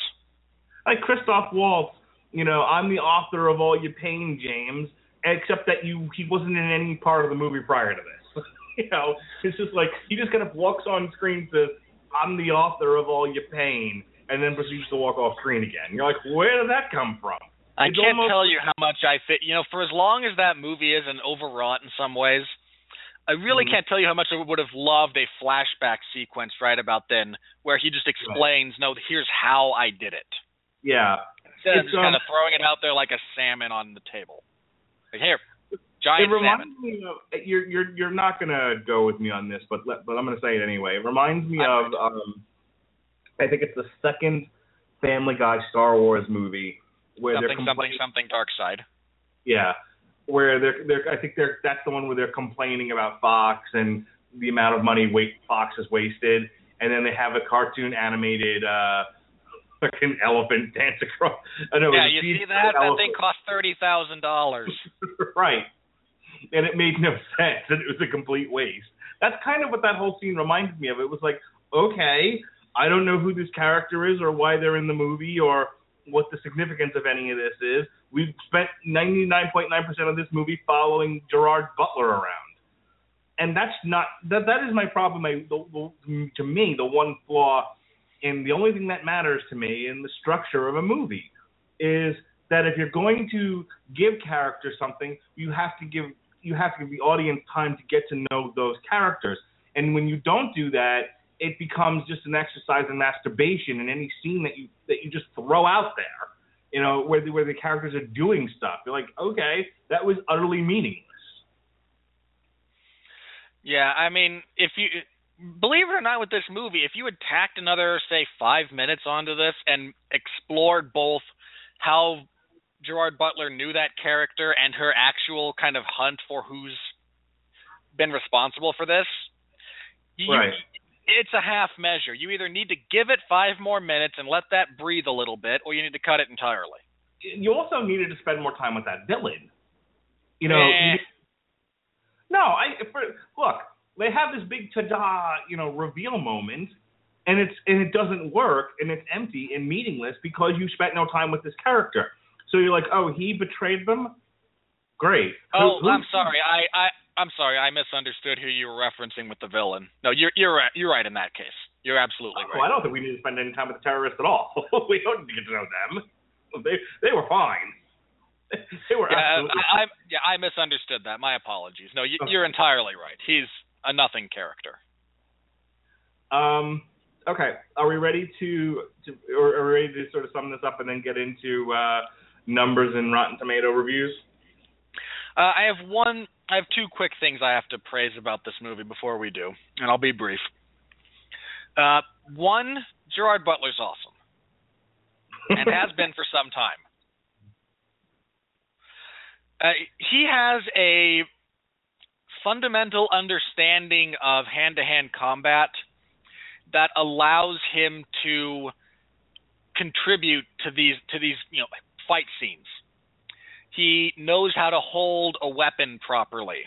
like Christoph Waltz. You know, I'm the author of all your pain, James. Except that you he wasn't in any part of the movie prior to this. you know, it's just like he just kind of walks on screen says, "I'm the author of all your pain," and then proceeds to walk off screen again. You're like, where did that come from? I It's can't almost- tell you how much I fit. You know, for as long as that movie is and overwrought in some ways, I really Mhm. can't tell you how much I would have loved a flashback sequence right about then, where he just explains, "No, here's how I did it." Yeah, Instead of It's, just kind of um, throwing it out there like a salmon on the table. Like here, it reminds salmon. me of you're you're you're not gonna go with me on this, but let, but I'm gonna say it anyway. It reminds me I of um, I think it's the second Family Guy Star Wars movie where they're Something, something, something. Dark side. Yeah, where they're they're I think they're that's the one where they're complaining about Fox and the amount of money Fox has wasted, and then they have a cartoon animated uh fucking elephant dance across. I know. Yeah, you see that? That thing cost thirty thousand dollars. right. And it made no sense, and it was a complete waste. That's kind of what that whole scene reminded me of. It was like, okay, I don't know who this character is or why they're in the movie or what the significance of any of this is. We've spent 99.9% of this movie following Gerard Butler around. And that's not that that is my problem. I, the, the, to me, the one flaw in the only thing that matters to me in the structure of a movie is that if you're going to give characters something, you have to give you have to give the audience time to get to know those characters. And when you don't do that, it becomes just an exercise in masturbation in any scene that you that you just throw out there. You know, where the, where the characters are doing stuff. You're like, okay, that was utterly meaningless. Yeah, I mean, if you believe it or not, with this movie, if you had tacked another, say, five minutes onto this and explored both how Gerard Butler knew that character and her actual kind of hunt for who's been responsible for this, you, Right. it's a half measure. You either need to give it five more minutes and let that breathe a little bit, or you need to cut it entirely. You also needed to spend more time with that villain. You know, Eh. you- no, I for, look. They have this big ta-da, you know, reveal moment, and it's and it doesn't work, and it's empty and meaningless because you spent no time with this character. So you're like, oh, he betrayed them. Great. Oh, Who- who- I'm sorry. I, I I'm sorry. I misunderstood who you were referencing with the villain. No, you're you're right. You're right in that case. You're absolutely Oh, I don't think we need to spend any time with the terrorists at all. we don't need to get to know them. They they were fine. They were Yeah, absolutely. I, I yeah I misunderstood that. My apologies. No, you, Okay. you're entirely right. He's a nothing character. Um, okay, are we ready to, to or are we ready to sort of sum this up and then get into uh, numbers and Rotten Tomato reviews? Uh, I have one. I have two quick things I have to praise about this movie before we do, and I'll be brief. Uh, one, Gerard Butler's awesome, and has been for some time. Uh, he has a fundamental understanding of hand-to-hand combat that allows him to contribute to these to these you know fight scenes. He knows how to hold a weapon properly.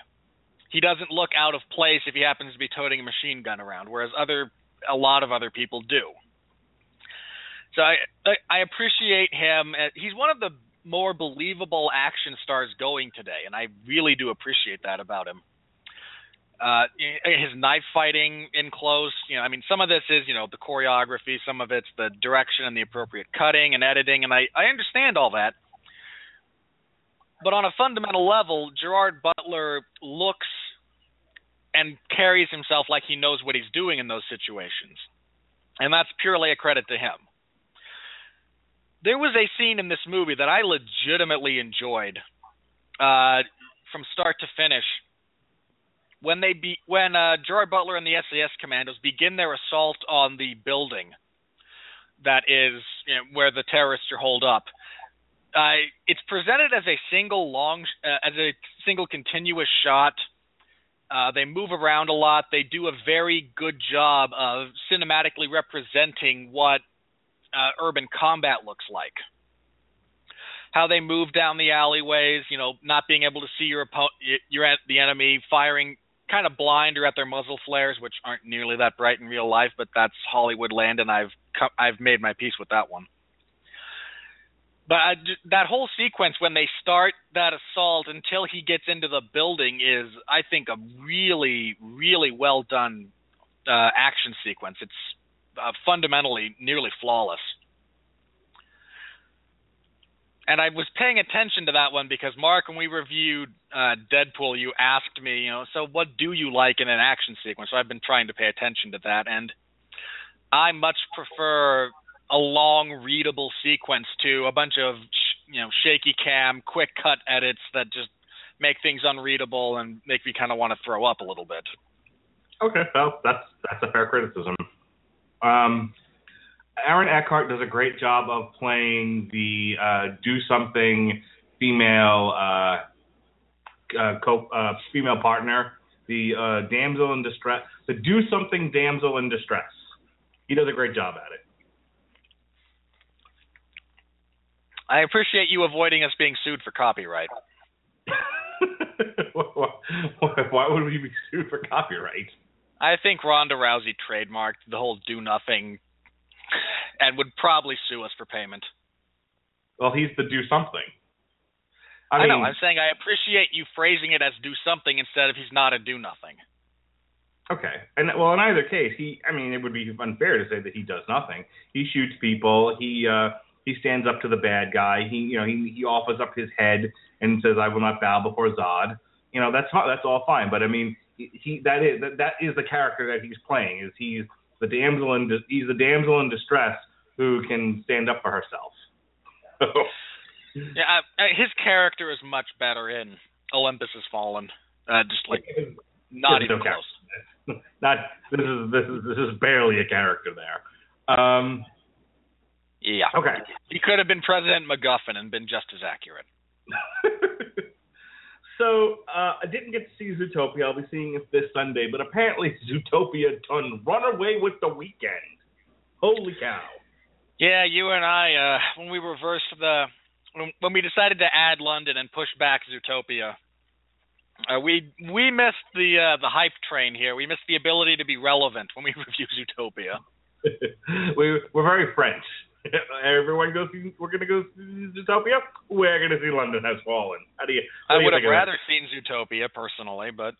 He doesn't look out of place if he happens to be toting a machine gun around, whereas other a lot of other people do. So I I, I appreciate him. Uh, He's one of the more believable action stars going today, and I really do appreciate that about him. Uh, his knife fighting in close, you know, I mean, some of this is, you know, the choreography, some of it's the direction and the appropriate cutting and editing, and I, I understand all that. But on a fundamental level, Gerard Butler looks and carries himself like he knows what he's doing in those situations. And that's purely a credit to him. There was a scene in this movie that I legitimately enjoyed uh, from start to finish. When they be when uh, Gerard Butler and the SAS commandos begin their assault on the building that is you know, where the terrorists are holed up, uh, it's presented as a single long uh, as a single continuous shot. Uh, they move around a lot. They do a very good job of cinematically representing what uh, urban combat looks like. How they move down the alleyways, you know, not being able to see your oppo- your the enemy, firing kind of blind or at their muzzle flares, which aren't nearly that bright in real life, but that's Hollywood land, and I've co- I've made my peace with that one. But I, that whole sequence when they start that assault until he gets into the building is, I think, a really, really well done uh, action sequence. It's uh, fundamentally nearly flawless. And I was paying attention to that one because Mark, when we reviewed uh, Deadpool, you asked me, you know, so what do you like in an action sequence? So I've been trying to pay attention to that, and I much prefer a long readable sequence to a bunch of you know shaky cam, quick cut edits that just make things unreadable and make me kind of want to throw up a little bit. Okay, well that's that's a fair criticism. Um, Aaron Eckhart does a great job of playing the uh, do something female uh, uh, co- uh, female partner, the uh, damsel in distress, the do something damsel in distress. He does a great job at it. I appreciate you avoiding us being sued for copyright. Why would we be sued for copyright? I think Ronda Rousey trademarked the whole do nothing and would probably sue us for payment. Well, he's the do something. I, I mean, know. I'm saying I appreciate you phrasing it as do something instead of he's not a do nothing. Okay, and well, in either case, he. I mean, it would be unfair to say that he does nothing. He shoots people. He uh, he stands up to the bad guy. He you know he he offers up his head and says, "I will not bow before Zod." You know that's that's all fine. But I mean, he, he that is that, that is the character that he's playing. Is he's the damsel in he's the damsel in distress who can stand up for herself. yeah, uh, his character is much better in Olympus Has Fallen. Uh, just like not even no close. Not this is this is this is barely a character there. Um, yeah. Okay. He could have been President MacGuffin and been just as accurate. so uh, I didn't get to see Zootopia. I'll be seeing it this Sunday, but apparently Zootopia done run away with the weekend. Holy cow! Yeah, you and I, uh, when we reversed the, when, when we decided to add London and push back Zootopia, uh, we we missed the uh, the hype train here. We missed the ability to be relevant when we review Zootopia. we we're very French. Everyone goes. See, we're gonna go see Zootopia. We're gonna see London Has Fallen. How do you? I what do you would have think of that? rather seen Zootopia personally, but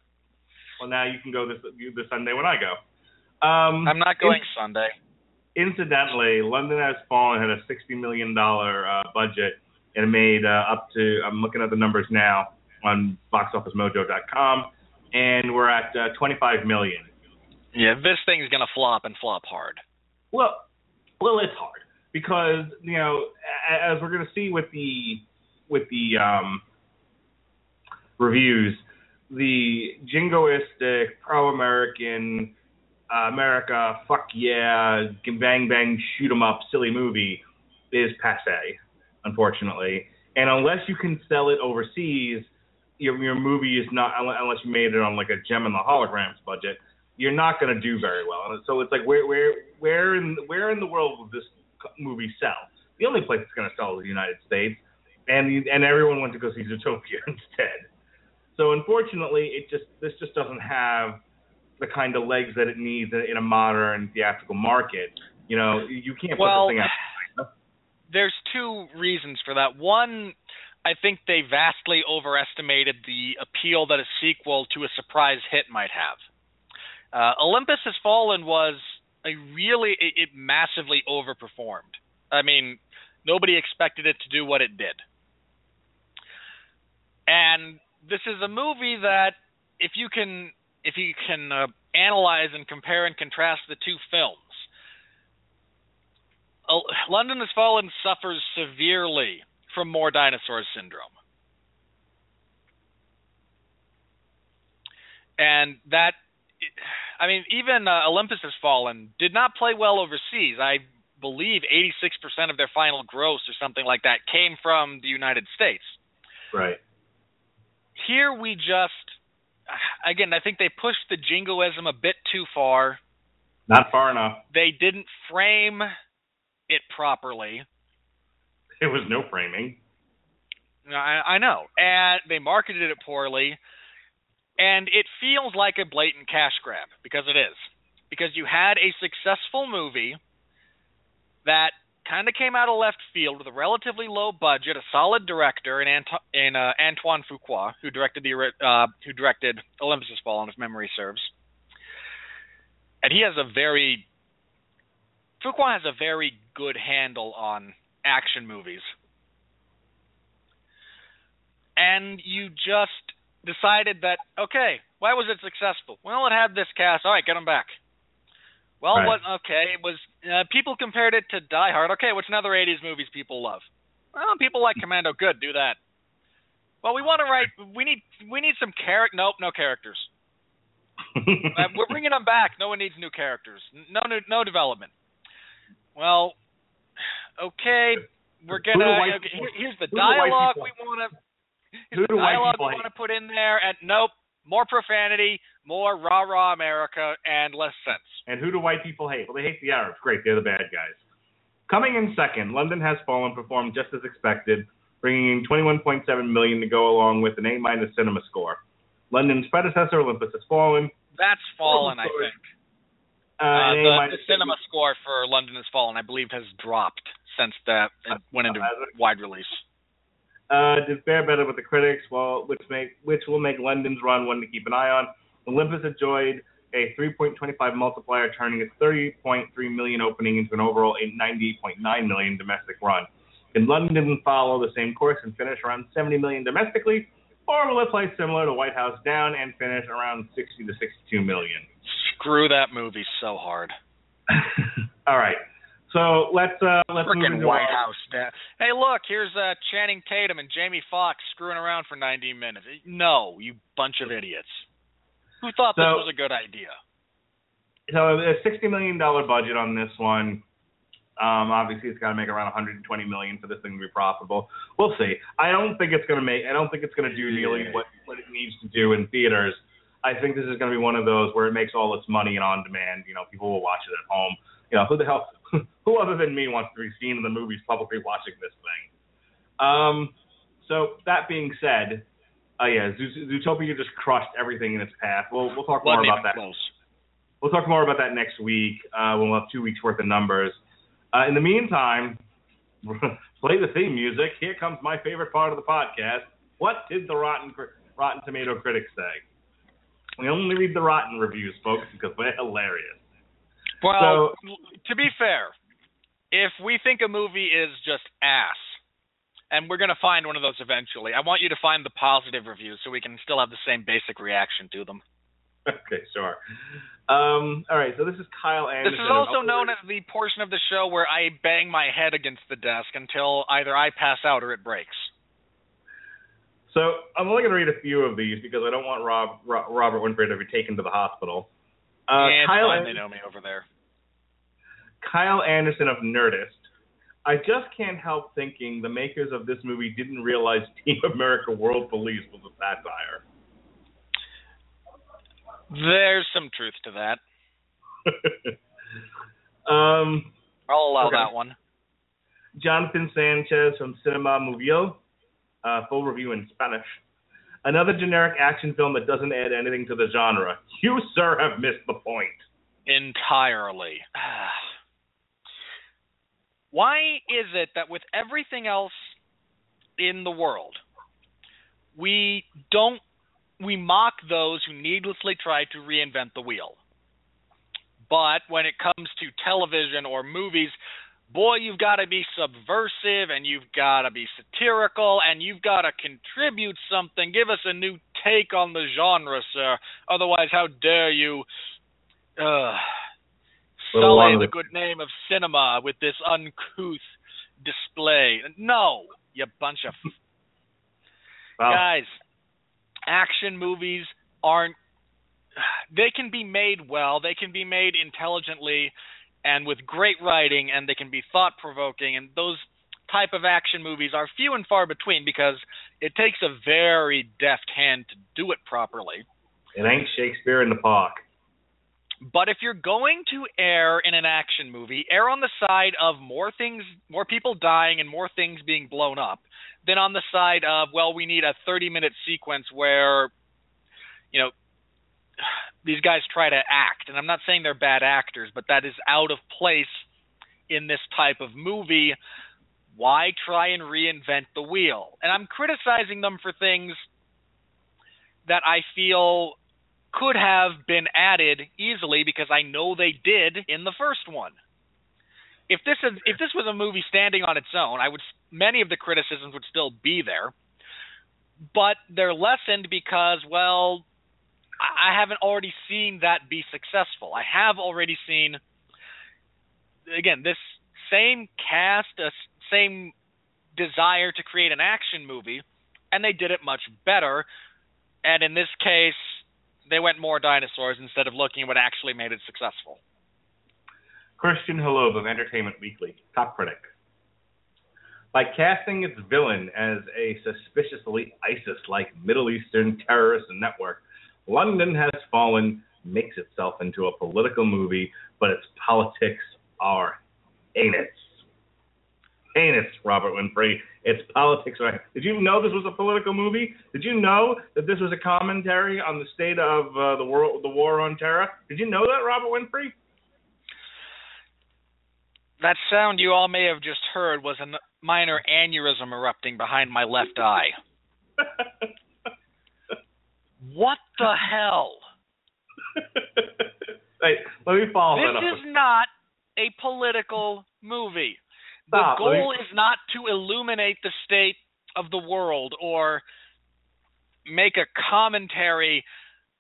Well, now you can go this this Sunday when I go. Um, I'm not going Sunday. incidentally, London Has Fallen had a sixty million dollar uh, budget and it made uh, up to. I'm looking at the numbers now on BoxOfficeMojo.com, and we're at uh, 25 million. Yeah, this thing's gonna flop and flop hard. Well, well, it's hard because you know, as we're going to see with the with the um, reviews, the jingoistic, pro-American, uh, America, fuck yeah, bang bang, shoot 'em up, silly movie is passe, unfortunately. And unless you can sell it overseas, your your movie is not unless you made it on like a Jem and the Holograms budget. You're not going to do very well. And so it's like where where where in where in the world will this movie sell? The only place it's going to sell is the United States, and the, and everyone went to go see Zootopia instead. So unfortunately, it just this just doesn't have the kind of legs that it needs in, a modern theatrical market. You know, you can't put this thing out. there's two reasons for that. One, I think they vastly overestimated the appeal that a sequel to a surprise hit might have. Uh, Olympus Has Fallen was a really it, it massively overperformed. I mean, nobody expected it to do what it did. And this is a movie that if you can if you can uh, analyze and compare and contrast the two films, uh, London Has Fallen suffers severely from more dinosaurs syndrome. And that, I mean, even uh, Olympus Has Fallen did not play well overseas. I believe 86% of their final gross or something like that came from the United States. Right. Here we just, again, I think they pushed the jingoism a bit too far. Not far enough. They didn't frame it properly. It was no framing. I, I know, and they marketed it poorly, and it feels like a blatant cash grab because it is. Because you had a successful movie that kind of came out of left field with a relatively low budget, a solid director in, Anto- in uh, Antoine Fuqua, who directed the uh, who directed Olympus Has Fallen, if memory serves. And he has a very Fuqua has a very good handle on action movies. And you just decided that okay, why was it successful? Well, it had this cast. All right, get them back. Well, Right. what? Okay, it was uh, people compared it to Die Hard. Okay, what's another '80s movies people love? Well, people like Commando. Good, do that. Well, we want to write. We need we need some character. Nope, no characters. Uh, we're bringing them back. No one needs new characters. No new, no development. Well, okay, we're gonna. okay, here's the who do white dialogue we want to. Who do white dialogue people we hate? want to put in there, and nope, more profanity, more rah rah America, and less sense. And who do white people hate? Well, they hate the Arabs. Great, they're the bad guys. Coming in second, London Has Fallen performed just as expected, bringing in 21.7 million to go along with an A minus cinema score. London's predecessor, Olympus Has Fallen, That's fallen, I think. uh, Uh, the, the cinema score for London Has Fallen, I believe, has dropped since that it went into Has wide release. Uh, did fare better with the critics, well, which make which will make London's run one to keep an eye on. Olympus enjoyed a 3.25 multiplier, turning its 30.3 million opening into an overall 98.9 million domestic run. Can London follow the same course and finish around 70 million domestically, or will it play similar to White House Down and finish around 60 to 62 million? Screw that movie so hard. All right, so let's uh, let's move Freaking into White House. da- Hey, look, here's uh, Channing Tatum and Jamie Foxx screwing around for 90 minutes. No, you bunch of idiots. Who thought this was a good idea? so a sixty million dollar budget on this one. Um, obviously, it's got to make around 120 million for this thing to be profitable. We'll see. I don't think it's going to make. I don't think it's going to do nearly what what it needs to do in theaters. I think this is going to be one of those where it makes all its money and on demand. You know, people will watch it at home. You know, who the hell? Who other than me wants to be seen in the movies publicly watching this thing? Um, so that being said, uh, yeah, Zoot- Zootopia just crushed everything in its path. We'll we'll talk more about that close. We'll talk more about that next week uh, when we'll have two weeks worth of numbers. Uh, in the meantime, play the theme music. Here comes my favorite part of the podcast. What did the Rotten Rotten Tomato critics say? We only read the rotten reviews, folks, because they're hilarious. Well, to be fair, if we think a movie is just ass, and we're going to find one of those eventually, I want you to find the positive reviews so we can still have the same basic reaction to them. Okay, sure. Um, all right, so this is Kyle Anderson. This is also known as the portion of the show where I bang my head against the desk until either I pass out or it breaks. So I'm only going to read a few of these because I don't want Rob, Ro- Robert Winfree to be taken to the hospital. Uh, yeah, Kyle, fine, they know me over there. Kyle Anderson of Nerdist. I just can't help thinking the makers of this movie didn't realize Team America World Police was a satire. There's some truth to that. um, I'll allow Okay. that one. Jonathan Sanchez from Cinema Movio, uh, full review in Spanish. Another generic action film that doesn't add anything to the genre. You, sir, have missed the point. entirely. Why is it that with everything else in the world, we don't we mock those who needlessly try to reinvent the wheel? But when it comes to television or movies, boy, you've got to be subversive and you've got to be satirical and you've got to contribute something. Give us a new take on the genre, sir. Otherwise, how dare you sully the good name of cinema with this uncouth display. No, you bunch of Well, guys. Action movies aren't. They can be made well. They can be made intelligently, and with great writing, and they can be thought provoking. And those type of action movies are few and far between because it takes a very deft hand to do it properly. it ain't Shakespeare in the Park. But if you're going to err in an action movie, err on the side of more things, more people dying and more things being blown up, than on the side of well, we need a 30 minute sequence where, you know, these guys try to act. And I'm not saying they're bad actors, but that is out of place in this type of movie, why try and reinvent the wheel? And I'm criticizing them for things that I feel could have been added easily because I know they did in the first one. If this is if this was a movie standing on its own, I would many of the criticisms would still be there. But they're lessened because well, I haven't already seen that be successful. I have already seen again this same cast, a same desire to create an action movie, and they did it much better. And in this case, they went more dinosaurs instead of looking at what actually made it successful. Christian Holub of Entertainment Weekly, top critic. By casting its villain as a suspiciously ISIS like Middle Eastern terrorist network, London Has Fallen makes itself into a political movie, but its politics are heinous. Heinous, Robert Winfree. Its politics are. Did you know this was a political movie? Did you know that this was a commentary on the state of uh, the world, the war on terror? Did you know that, Robert Winfree? That sound you all may have just heard was a minor aneurysm erupting behind my left eye. what the hell? Wait, let me follow this that up. This is not a political movie. Stop, the let me- goal is not to illuminate the state of the world or make a commentary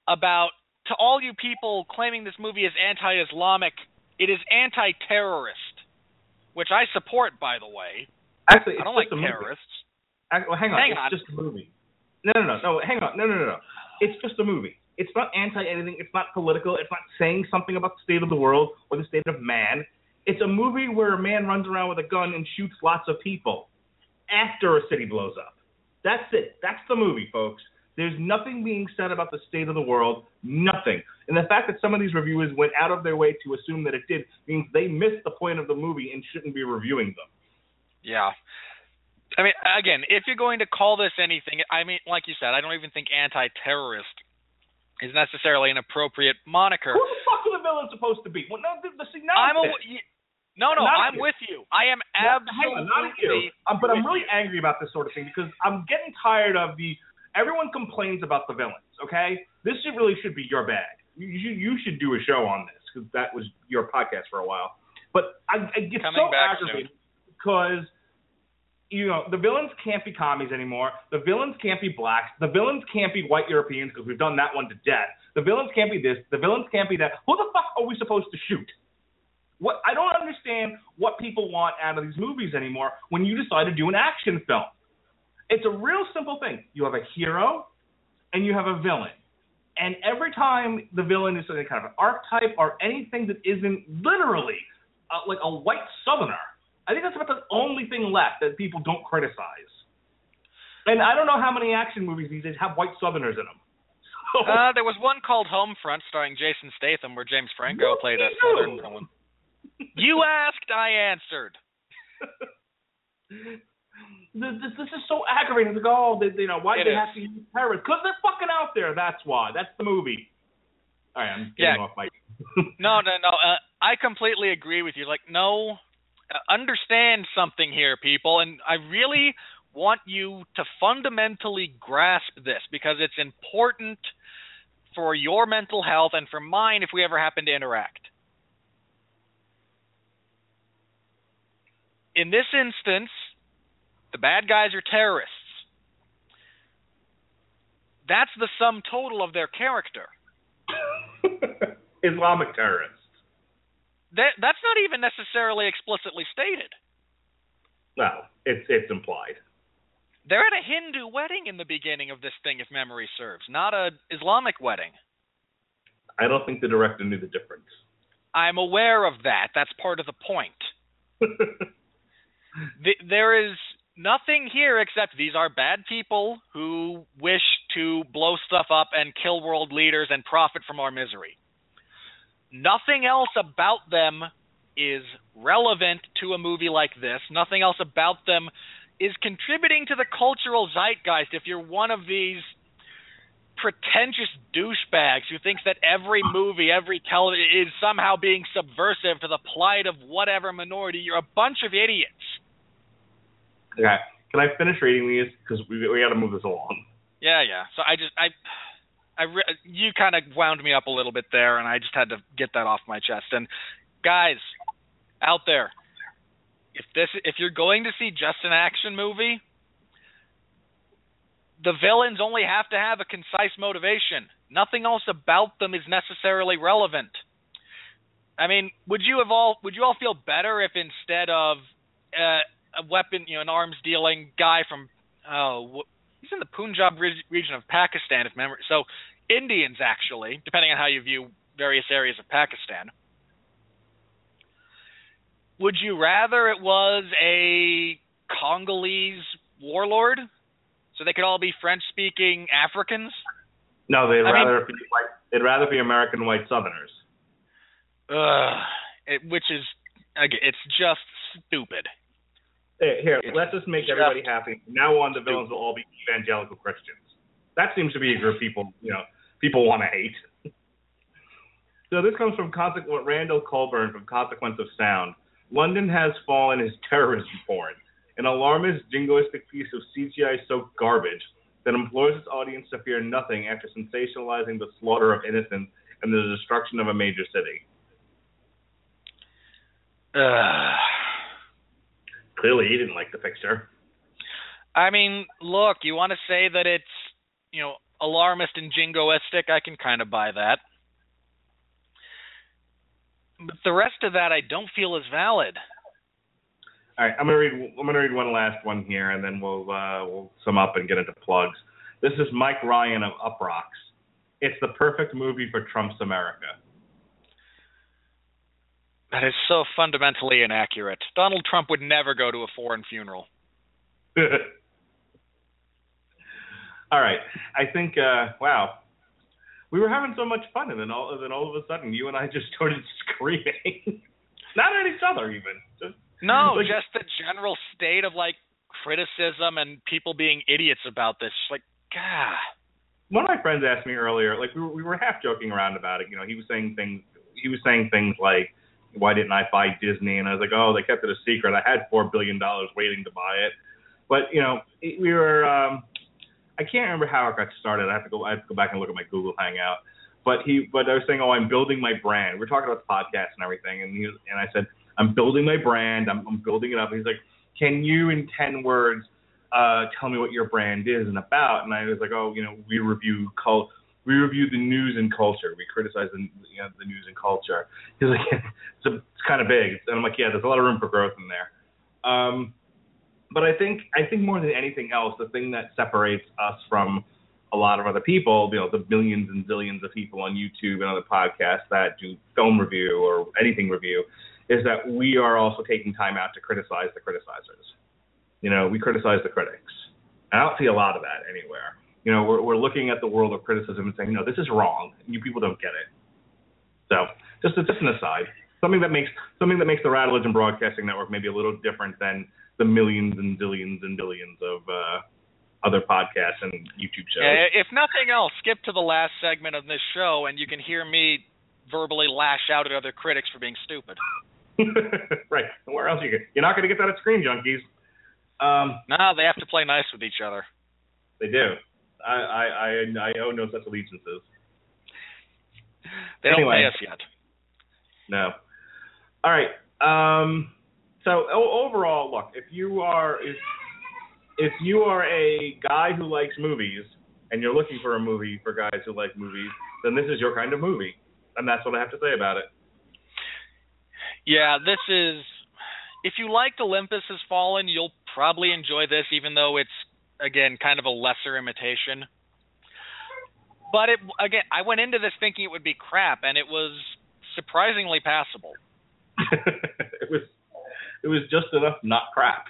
about to all you people claiming this movie is anti-Islamic, it is anti-terrorist, which I support by the way. Actually, it's I don't like just a movie. terrorists. Ac- well, hang on. Hang it's on. just a movie. No, no, no, no. Hang on. No, no, no, no. It's just a movie. It's not anti anything. It's not political. It's not saying something about the state of the world or the state of man. It's a movie where a man runs around with a gun and shoots lots of people after a city blows up. That's it. That's the movie, folks. There's nothing being said about the state of the world. Nothing. And the fact that some of these reviewers went out of their way to assume that it did means they missed the point of the movie and shouldn't be reviewing them. Yeah. I mean, again, if you're going to call this anything, I mean, like you said, I don't even think anti-terrorist is necessarily an appropriate moniker. Who the fuck are the villains supposed to be? Well, no, the, the, see, I'm a, it's it. y- no, no, Not I'm you. with you. I am on, not absolutely. you. Um, but I'm really angry about this sort of thing because I'm getting tired of the. Everyone complains about the villains. Okay, this should really should be your bag. You you, you should do a show on this because that was your podcast for a while. But I, I get Coming so aggravated because you know the villains can't be commies anymore. The villains can't be blacks. The villains can't be white Europeans because we've done that one to death. The villains can't be this. The villains can't be that. Who the fuck are we supposed to shoot? What I don't understand what people want out of these movies anymore when you decide to do an action film. It's a real simple thing. You have a hero and you have a villain. And every time the villain is any kind of an archetype or anything that isn't literally uh, like a white southerner, I think that's about the only thing left that people don't criticize. And I don't know how many action movies these days have white southerners in them. So, Uh, there was one called Homefront starring Jason Statham where James Franco played a southern villain. You asked, I answered. this, this, is so aggravating. It's like, oh, they, you know, why do they is. have to use terrorists? Because they're fucking out there. That's why. That's the movie. All right, I'm getting Yeah. off my. No, no, no. Uh, I completely agree with you. Like, no, uh, understand something here, people, and I really want you to fundamentally grasp this because it's important for your mental health and for mine if we ever happen to interact. In this instance, the bad guys are terrorists. That's the sum total of their character. Islamic terrorists. That that's not even necessarily explicitly stated. No, it's it's implied. They're at a Hindu wedding in the beginning of this thing, if memory serves, not a Islamic wedding. I don't think the director knew the difference. I'm aware of that. That's part of the point. Th- there is nothing here except these are bad people who wish to blow stuff up and kill world leaders and profit from our misery. Nothing else about them is relevant to a movie like this. Nothing else about them is contributing to the cultural zeitgeist. If you're one of these pretentious douchebags who thinks that every movie, every television is somehow being subversive to the plight of whatever minority. You're a bunch of idiots. Okay. Can I finish reading these? Because we we got to move this along. Yeah, yeah. So I just I I re- you kind of wound me up a little bit there, and I just had to get that off my chest. And guys out there, if this if you're going to see just an action movie, the villains only have to have a concise motivation. Nothing else about them is necessarily relevant. I mean, would you have all would you all feel better if instead of uh, a weapon, you know, an arms dealing guy from oh, he's in the Punjab re- region of Pakistan, if memory. So Indians actually, depending on how you view various areas of Pakistan. Would you rather it was a Congolese warlord, so they could all be French-speaking Africans? No, they'd I mean- rather be white, they'd rather be American white Southerners. Ugh, it, which is it's just stupid. Hey, Here, let's just make everybody happy. From now on, the villains will all be evangelical Christians. That seems to be a group people, you know, people want to hate. so this comes from Consequent Randall Colburn from Consequence of Sound. London has fallen as terrorism porn, an alarmist, jingoistic piece of CGI-soaked garbage that implores its audience to fear nothing after sensationalizing the slaughter of innocents and the destruction of a major city. Ugh. Clearly, he didn't like the picture. I mean, look, you want to say that it's, you know, alarmist and jingoistic, I can kind of buy that. But the rest of that I don't feel is valid. All right, I'm gonna read. I'm gonna read one last one here, and then we'll uh, we'll sum up and get into plugs. This is Mike Ryan of Uproxx. It's the perfect movie for Trump's America. That is so fundamentally inaccurate. Donald Trump would never go to a foreign funeral. all right, I think. Uh, wow, we were having so much fun, and then all and then all of a sudden, you and I just started screaming, not at each other even. Just No, Like- just the general state of like criticism and people being idiots about this. Like, God. one of my friends asked me earlier, like we were, we were half joking around about it. You know, he was saying things. He was saying things like, "Why didn't I buy Disney?" And I was like, "Oh, they kept it a secret. I had four billion dollars waiting to buy it." But you know, we were. um I can't remember how it got started. I have to go. I have to go back and look at my Google Hangout. But he, but I was saying, "Oh, I'm building my brand." We're talking about the podcast and everything, and he was, and I said, "I'm building my brand. I'm, I'm building it up." And he's like, "Can you, in ten words, uh, tell me what your brand is and about?" And I was like, "Oh, you know, we review cult." We review the news and culture. We criticize the you know, the news and culture. He's like, it's, a, it's kind of big, and I'm like, yeah, there's a lot of room for growth in there. Um, but I think I think more than anything else, the thing that separates us from a lot of other people, you know, the millions and zillions of people on YouTube and other podcasts that do film review or anything review, is that we are also taking time out to criticize the criticizers. You know, we criticize the critics. I don't see a lot of that anywhere you know, we're we're looking at the world of criticism and saying, no, this is wrong. You people don't get it. So just just an aside, something that makes something that makes the Radulich and Broadcasting Network maybe a little different than the millions and billions and billions of uh, other podcasts and YouTube shows. Yeah, if nothing else, skip to the last segment of this show and you can hear me verbally lash out at other critics for being stupid. right. Where else you get? You're not going to get that at Screen Junkies. Um, No, they have to play nice with each other. they do. I I I, I owe no such allegiances. They don't Anyway. pay us yet. No. All right. Um, so o- overall, look, if you are if if you are a guy who likes movies and you're looking for a movie for guys who like movies, then this is your kind of movie, and that's what I have to say about it. Yeah, this is. If you liked Olympus Has Fallen, you'll probably enjoy this, even though it's again kind of a lesser imitation. But it again, I went into this thinking it would be crap, and it was surprisingly passable. it was it was just enough not crap.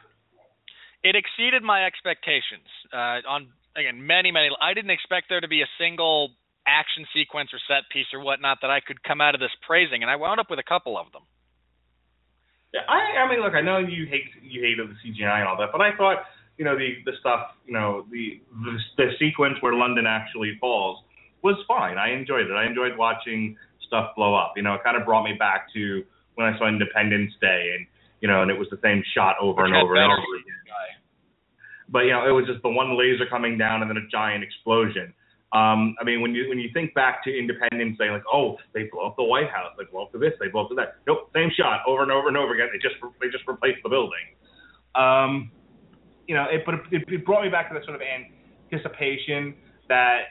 It exceeded my expectations. Uh, on again, many many. I didn't expect there to be a single action sequence or set piece or whatnot that I could come out of this praising, and I wound up with a couple of them. Yeah, I I mean, look, I know you hate you hated the CGI and all that, but I thought you know the the stuff you know the the, the sequence where London actually falls was fine. I enjoyed it. I enjoyed watching stuff blow up. You know, it kind of brought me back to when I saw Independence Day, and you know, and it was the same shot over Which and over and over again. But you know, it was just the one laser coming down and then a giant explosion. Um, I mean, when you when you think back to Independence Day, like, oh, they blow up the White House, they blow up to this, they blow up to that. Nope, same shot over and over and over again. They just they just replaced the building. Um, you know, it, but it, it brought me back to that sort of anticipation that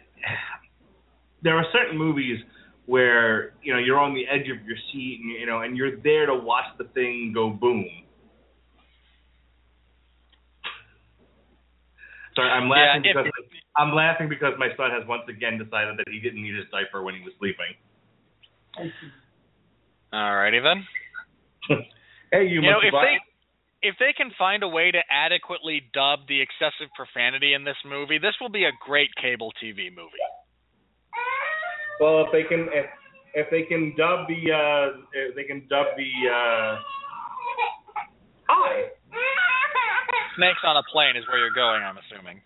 there are certain movies where you know you're on the edge of your seat and you know and you're there to watch the thing go boom. Sorry, I'm laughing Yeah, if- because I'm laughing because my son has once again decided that he didn't need his diaper when he was sleeping. Alrighty then. hey, you, You know, if butt. they if they can find a way to adequately dub the excessive profanity in this movie, this will be a great cable TV movie. Well, if they can, if if they can dub the, uh, if they can dub the, uh, hi. Snakes on a plane is where you're going, I'm assuming.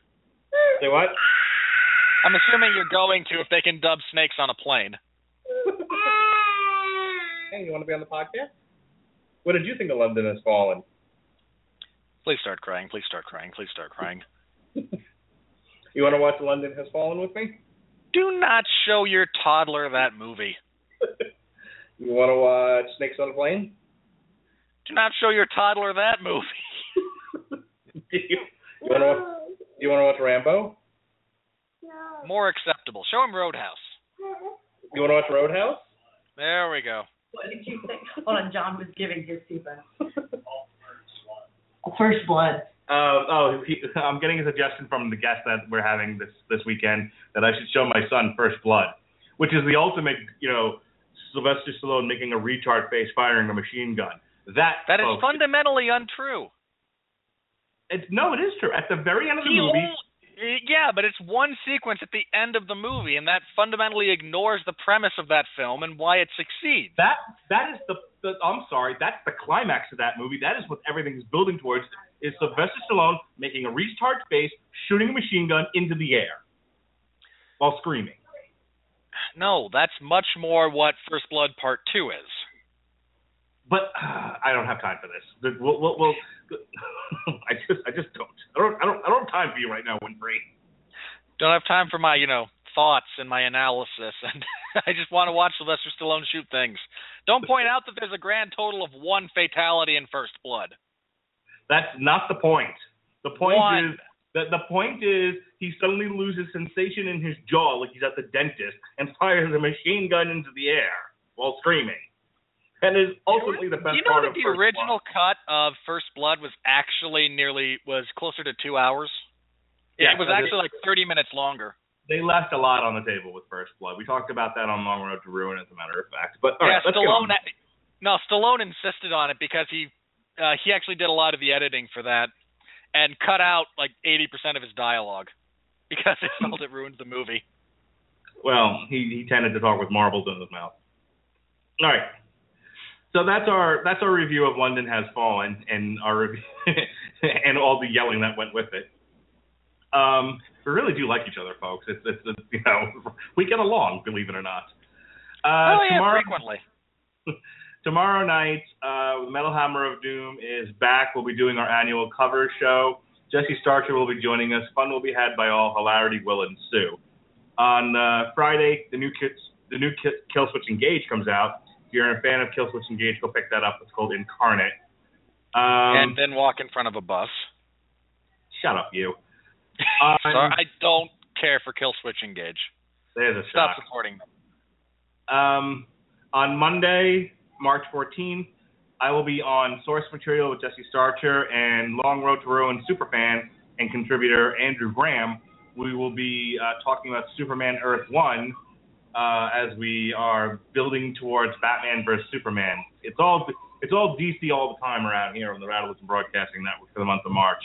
Say what? I'm assuming you're going to if they can dub snakes on a plane. Hey, you want to be on the podcast? What did you think of London Has Fallen? Please start crying. Please start crying. Please start crying. You want to watch London Has Fallen with me? Do not show your toddler that movie. You want to watch Snakes on a Plane? Do not show your toddler that movie. you, you want to watch, you want to watch Rambo? More acceptable. Show him Roadhouse. You want to watch Roadhouse? There we go. What did you say? Hold on, John was giving his feedback. First blood. Uh, oh, he, I'm getting a suggestion from the guest that we're having this this weekend that I should show my son First Blood, which is the ultimate, you know, Sylvester Stallone making a retard face firing a machine gun. That That is folks, fundamentally untrue. It's, no, it is true. At the very end of the He movie, only- yeah, but it's one sequence at the end of the movie, and that fundamentally ignores the premise of that film and why it succeeds. that that is the, the I'm sorry, that's the climax of that movie. That is what everything is building towards. Is Sylvester Stallone making a retard face, shooting a machine gun into the air while screaming. No, that's much more what First Blood Part Two is. But uh, I don't have time for this. We'll, we'll, we'll, I just, I just don't. I don't, I don't, I don't have time for you right now, Winfree. Don't have time for my, you know, thoughts and my analysis, and I just want to watch Sylvester Stallone shoot things. Don't point out that there's a grand total of one fatality in First Blood. That's not the point. The point One. is that the point is he suddenly loses sensation in his jaw, like he's at the dentist, and fires a machine gun into the air while screaming. And is ultimately the best part. you know part that the First original Blood. cut of First Blood was actually nearly was closer to two hours. Yeah, it was actually like 30 minutes longer. They left a lot on the table with First Blood. We talked about that on Long Road to Ruin, as a matter of fact. But all yeah, right, let's. Stallone. No, Stallone insisted on it because he uh, he actually did a lot of the editing for that and cut out like 80% of his dialogue because it felt it ruined the movie. Well, he he tended to talk with marbles in his mouth. All right. So that's our that's our review of London Has Fallen and our review and all the yelling that went with it. Um, we really do like each other, folks. It's it's, it's you know we get along, believe it or not. Uh, oh yeah, tomorrow frequently. tomorrow night, uh, Metal Hammer of Doom is back. We'll be doing our annual cover show. Jesse Starcher will be joining us. Fun will be had by all. Hilarity will ensue. On uh, Friday, the new kits, the new Ki- Killswitch Engage comes out. If you're a fan of Killswitch Engage, go pick that up. It's called Incarnate. Um, and then walk in front of a bus. shut up, you. On, Sorry, I don't care for Kill Switch Engage. there's a Stop shock. supporting them. Um, on Monday, March 14th, I will be on Source Material with Jesse Starcher and Long Road to Ruin superfan and contributor Andrew Graham. We will be uh, talking about Superman Earth 1 uh, as we are building towards Batman vs. Superman. It's all it's all DC all the time around here on the Radulich Broadcasting Network for the month of March.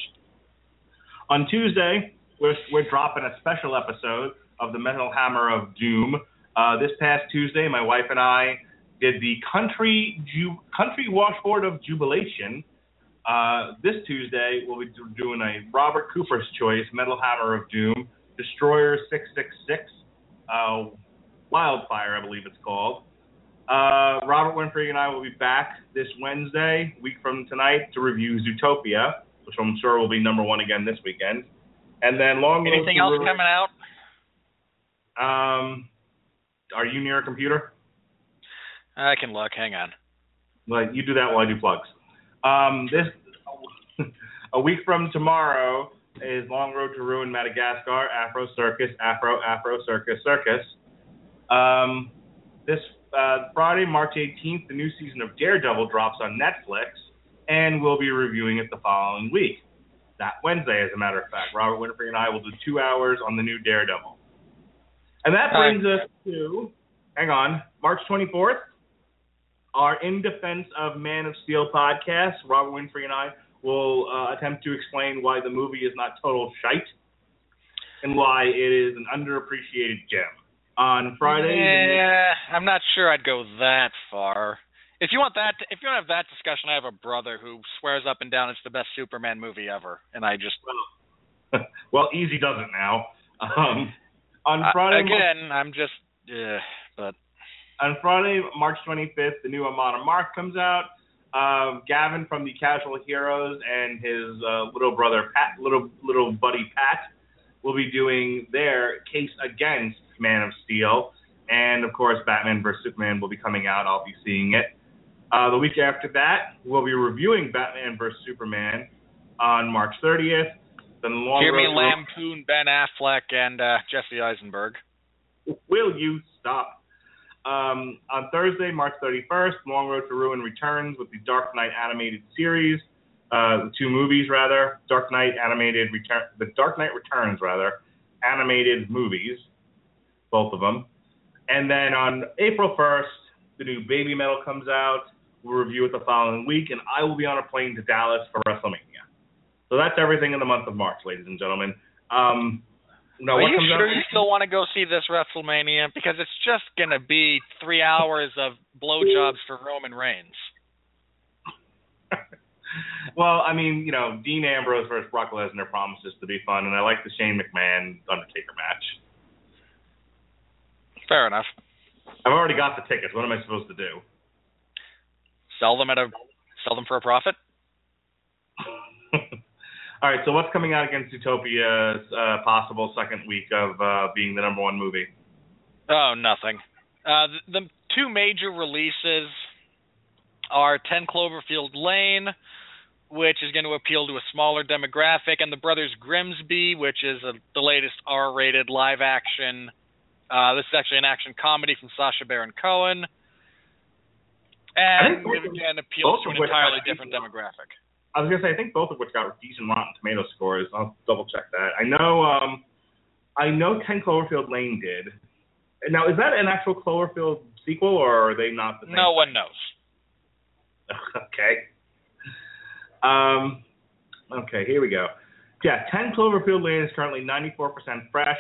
On Tuesday, we're, we're dropping a special episode of the Metal Hammer of Doom. Uh, this past Tuesday, my wife and I did the Country Ju- Country Washboard of Jubilation. Uh, this Tuesday, we'll be doing a Robert Cooper's Choice Metal Hammer of Doom, Destroyer 666. uh, Wildfire, I believe it's called. Uh, Robert Winfree and I will be back this Wednesday, week from tonight, to review Zootopia, which I'm sure will be number one again this weekend. And then Long Road Anything else coming out? Um, are you near a computer? I can look. Hang on. Like you do that while I do plugs. Um, this a week from tomorrow is Long Road to Ruin Madagascar, Afro Circus, Afro Afro Circus Circus. Um, this uh, Friday, March 18th, the new season of Daredevil drops on Netflix, and we'll be reviewing it the following week. That Wednesday, as a matter of fact, Robert Winfree and I will do two hours on the new Daredevil. And that brings us to, hang on, March 24th, our In Defense of Man of Steel podcast. Robert Winfree and I will uh, attempt to explain why the movie is not total shite and why it is an underappreciated gem. On Friday, Yeah, I'm not sure I'd go that far. If you want that, if you want to have that discussion, I have a brother who swears up and down it's the best Superman movie ever, and I just well, Easy does it now. Um, on Friday, again, I'm just, yeah, but on Friday, March 25th, the new Amon Amarth comes out. Um, Gavin from the Casual Heroes and his uh, little brother Pat, little little buddy Pat, will be doing their case against Man of Steel, and of course, Batman vs Superman will be coming out. I'll be seeing it. Uh, the week after that, we'll be reviewing Batman vs Superman on March 30th. Then Long hear me Road lampoon Ben Affleck and uh, Jesse Eisenberg. Will you stop? Um, on Thursday, March 31st, Long Road to Ruin returns with the Dark Knight animated series, uh, the two movies rather, Dark Knight animated return, the Dark Knight Returns rather, animated movies, both of them. And then on April 1st, the new Babymetal comes out. We'll review it the following week, and I will be on a plane to Dallas for WrestleMania. So that's everything in the month of March, ladies and gentlemen. Um, now Are what you sure out? you still want to go see this WrestleMania? Because it's just gonna be three hours of blowjobs for Roman Reigns. well, I mean, you know, Dean Ambrose versus Brock Lesnar promises to be fun, and I like the Shane McMahon Undertaker match. Fair enough. I've already got the tickets. What am I supposed to do? Sell them at a sell them for a profit. All right, so what's coming out against Utopia's uh, possible second week of uh, being the number one movie? Oh, nothing. Uh, the, the two major releases are 10 Cloverfield Lane, which is going to appeal to a smaller demographic, and The Brothers Grimsby, which is a, the latest R-rated live action. Uh, this is actually an action comedy from Sacha Baron Cohen, and both again appeals to an entirely different demographic. I was gonna say I think both of which got decent Rotten Tomato scores. I'll double check that. I know um, I know 10 Cloverfield Lane did. Now is that an actual Cloverfield sequel or are they not the same? No one knows. okay. Um, okay, here we go. Yeah, 10 Cloverfield Lane is currently 94% fresh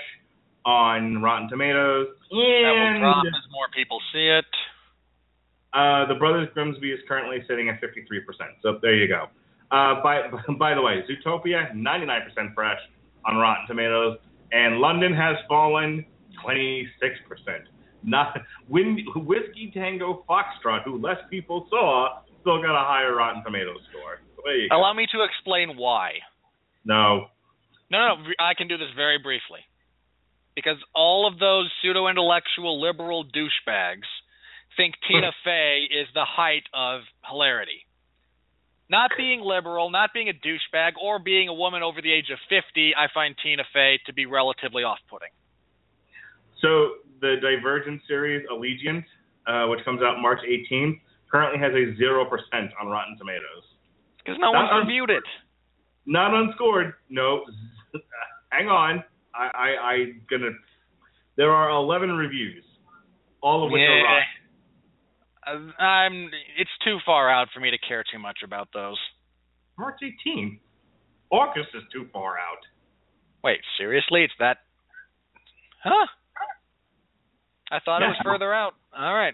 on Rotten Tomatoes. That will drop as more people see it. Uh, The Brothers Grimsby is currently sitting at 53%. So there you go. Uh, by, by the way, Zootopia, 99% fresh on Rotten Tomatoes. And London has fallen 26%. Not Win, Whiskey Tango Foxtrot, who less people saw, still got a higher Rotten Tomatoes score. So you go. Allow me to explain why. No. No, no, no, I can do this very briefly. Because all of those pseudo intellectual liberal douchebags think Tina Fey is the height of hilarity. Not being liberal, not being a douchebag, or being a woman over the age of 50, I find Tina Fey to be relatively off putting. So the Divergent series, Allegiant, uh, which comes out March 18th, currently has a 0% on Rotten Tomatoes. Because no That- one's reviewed it. Not unscored. No. Hang on. I, I, I gonna. There are 11 reviews, all of which are rotten. Uh, I'm. It's too far out for me to care too much about those. March 18. August is too far out. Wait, seriously? It's that? Huh? I thought it was further out. All right.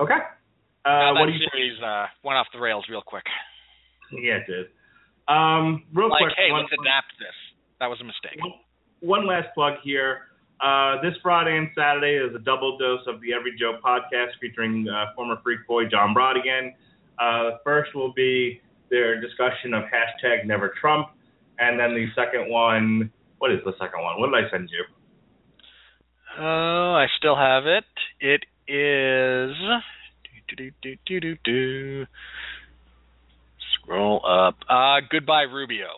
Okay. Uh, what that series uh, went off the rails real quick. Yeah, it did. Um, real Like, quick. hey, one- let's adapt this. That was a mistake. one last plug here. Uh, this Friday and Saturday is a double dose of the Every Joe podcast featuring uh, former Freak Boy John Brodigan. Uh, first will be their discussion of hashtag Never Trump, and then the second one. What is the second one? What did I send you? Oh, I still have it. It is. Do, do, do, do, do, do. Scroll up. Uh, goodbye, Rubio.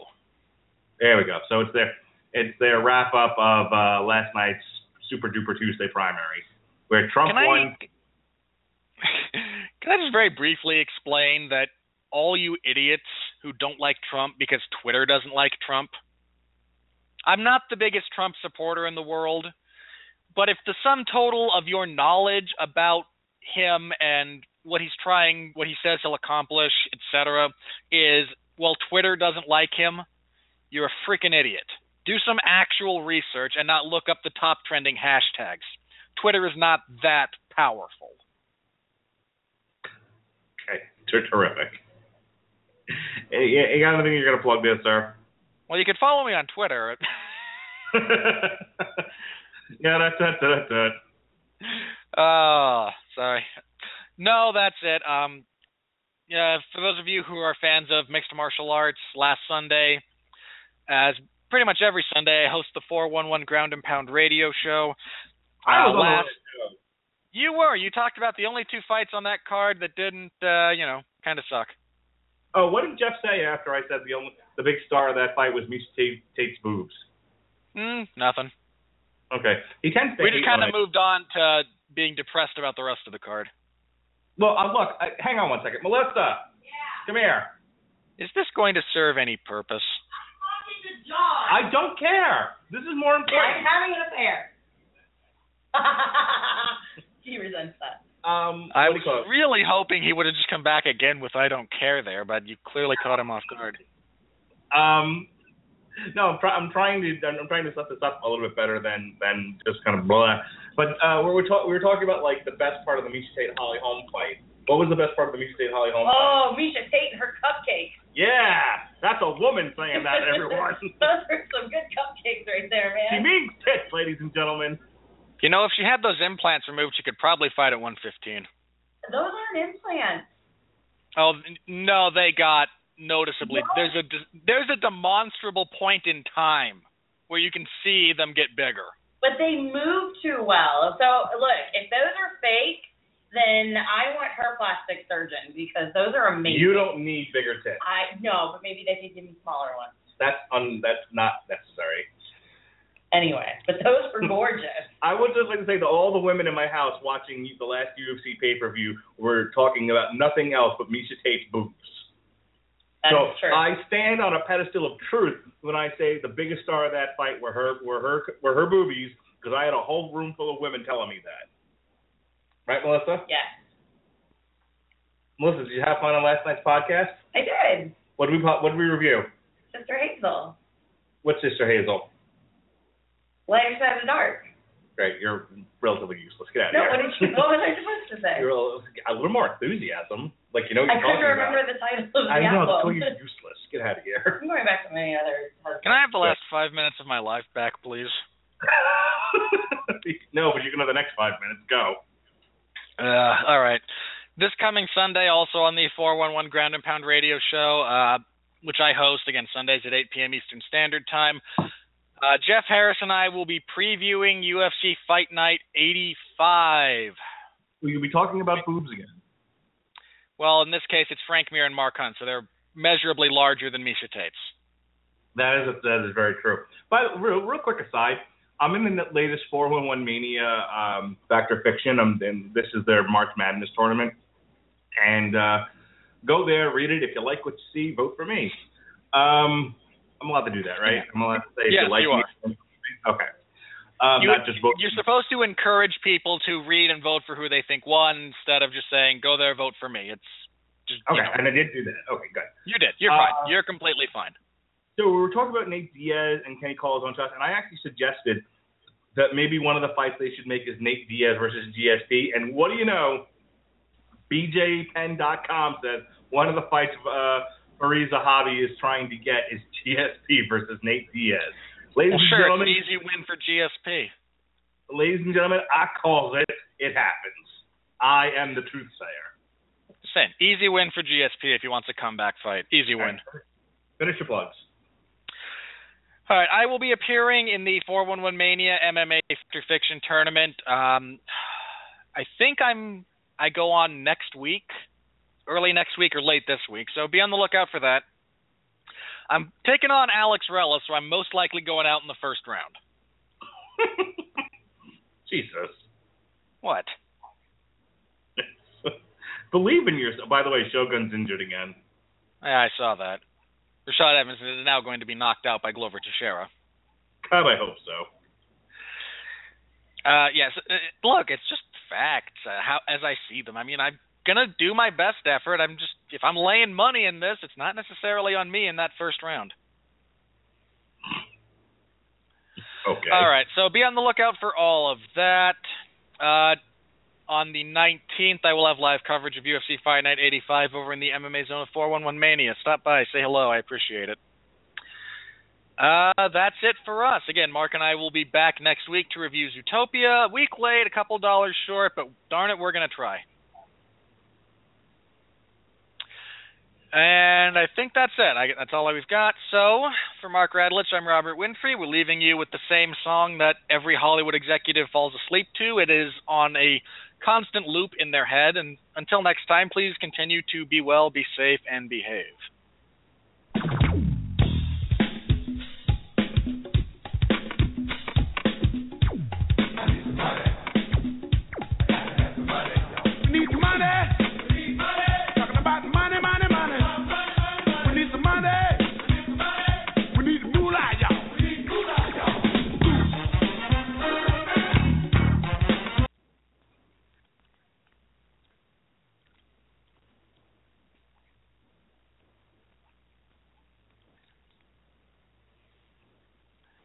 There we go. So it's their it's their wrap up of uh, last night's Super Duper Tuesday primary, where Trump Can I, won. can I just very briefly explain that all you idiots who don't like Trump because Twitter doesn't like Trump, I'm not the biggest Trump supporter in the world, but if the sum total of your knowledge about him and what he's trying, what he says he'll accomplish, etc., is well, Twitter doesn't like him, you're a freaking idiot. Do some actual research and not look up the top trending hashtags. Twitter is not that powerful. Okay, ter- terrific. You you got anything you're gonna plug this, sir? Well, you can follow me on Twitter. yeah, that's that, that, that. Oh, sorry. No, that's it. Um, yeah, for those of you who are fans of mixed martial arts, last Sunday, as pretty much every Sunday, I host the 411 Ground and Pound radio show. I Uh, was on last, you were. You talked about the only two fights on that card that didn't, uh, you know, kind of suck. Oh, what did Jeff say after I said the only the big star of that fight was Miesha Tate, Tate's boobs? Mm, nothing. Okay, he tends to. We just kind of moved on to being depressed about the rest of the card. Well, uh, look, I, hang on one second, Melissa. Yeah. Come here. Is this going to serve any purpose? I don't care. This is more I'm important. having an affair. he resents that. Um, I was you call it? really hoping he would have just come back again with "I don't care" there, but you clearly caught him off guard. Um, no, I'm, try, I'm trying to I'm trying to set this up a little bit better than than just kind of blah. But uh, we were talk, we were talking about like the best part of the Miesha Tate Holly Holm fight. What was the best part of the Miesha Tate Holly Holm fight? Oh, Miesha Tate and her cupcakes. Yeah, that's a woman saying that, everyone. Those are some good cupcakes right there, man. she means tits, ladies and gentlemen. You know, if she had those implants removed, she could probably fight at 115. Those aren't implants. Oh no, they got noticeably. No. There's a there's a demonstrable point in time where you can see them get bigger. But they move too well. So look, if those are fake, then I want her plastic surgeon because those are amazing. You don't need bigger tits. I no, but maybe they could give me smaller ones. That's un, that's not necessary. Anyway, but those were gorgeous. I would just like to say that all the women in my house watching the last UFC pay per view were talking about nothing else but Miesha Tate's boobs. That's so true. I stand on a pedestal of truth when I say the biggest star of that fight were her were her were her boobies because I had a whole room full of women telling me that. Right, Melissa? yes, Melissa, did you have fun on last night's podcast? I did. What did we what did we review? Sister Hazel. What's Sister Hazel? Lighter side of the dark. Great, you're relatively useless. Get out of No, here. what did you? What was I supposed to say? You're a, a little more enthusiasm, like you know what I you're couldn't remember about. the title of the I know, album. so you're useless. Get out of here. I'm going back to my other. Can I have the last five minutes of my life back, please? no, but you can have the next five minutes. Go. Uh, all right. This coming Sunday, also on the 411 Ground and Pound Radio Show, uh, which I host again Sundays at 8 p.m. Eastern Standard Time. Uh, Jeff Harris and I will be previewing UFC Fight Night 85. We'll be talking about boobs again. Well, in this case, it's Frank Mir and Mark Hunt, so they're measurably larger than Miesha Tate's. That is that is very true. But real, real quick aside, I'm in the latest 411 Mania um, Factor Fiction, um, and this is their March Madness tournament. And uh, go there, read it. If you like what you see, vote for me. Um, I'm allowed to do that, right? I'm allowed to say if Yes, you like you me. Okay. Um, You- not just vote. You're supposed to encourage people to read and vote for who they think won instead of just saying, go there, vote for me. It's just, you Okay, know, and I did do that. Okay, good. you did. You're Uh, fine. You're completely fine. So we were talking about Nate Diaz and Kenny Colazone shots, and I actually suggested that maybe one of the fights they should make is Nate Diaz versus GSP. And what do you know? BJPenn.com says one of the fights uh, Firas Zahabi is trying to get is GSP versus Nate Diaz. Ladies Well, and sure, it's gentlemen, an easy win for GSP. ladies and gentlemen, I call it. It happens. I am the truth sayer. Same. Easy win for GSP if he wants a comeback fight. Easy win. Finish your plugs. All right, I will be appearing in the 411 Mania MMA Factor Fiction tournament. Um, I think I'm I go on next week, early next week or late this week. So be on the lookout for that. I'm taking on Alex Rella, so I'm most likely going out in the first round. Jesus. What? Believe in yourself. By the way, Shogun's injured again. Yeah, I saw that. Rashad Evans is now going to be knocked out by Glover Teixeira. God, I hope so. Uh, yes. Uh, look, it's just facts uh, how as I see them. I mean, I'm gonna do my best effort. I'm just if I'm laying money in this, it's not necessarily on me in that first round. Okay. All right, so be on the lookout for all of that. Uh, on the 19th, I will have live coverage of UFC Fight Night 85 over in the MMA Zone of 411 Mania. Stop by, say hello. I appreciate it. Uh, that's it for us. Again, Mark and I will be back next week to review Zootopia. A week late, a couple dollars short, but darn it, we're going to try. And I think that's it. I, that's all we've got. So, for Mark Radulich, I'm Robert Winfree. We're leaving you with the same song that every Hollywood executive falls asleep to. It is on a constant loop in their head. And until next time, please continue to be well, be safe, and behave. Money. Money. Need money.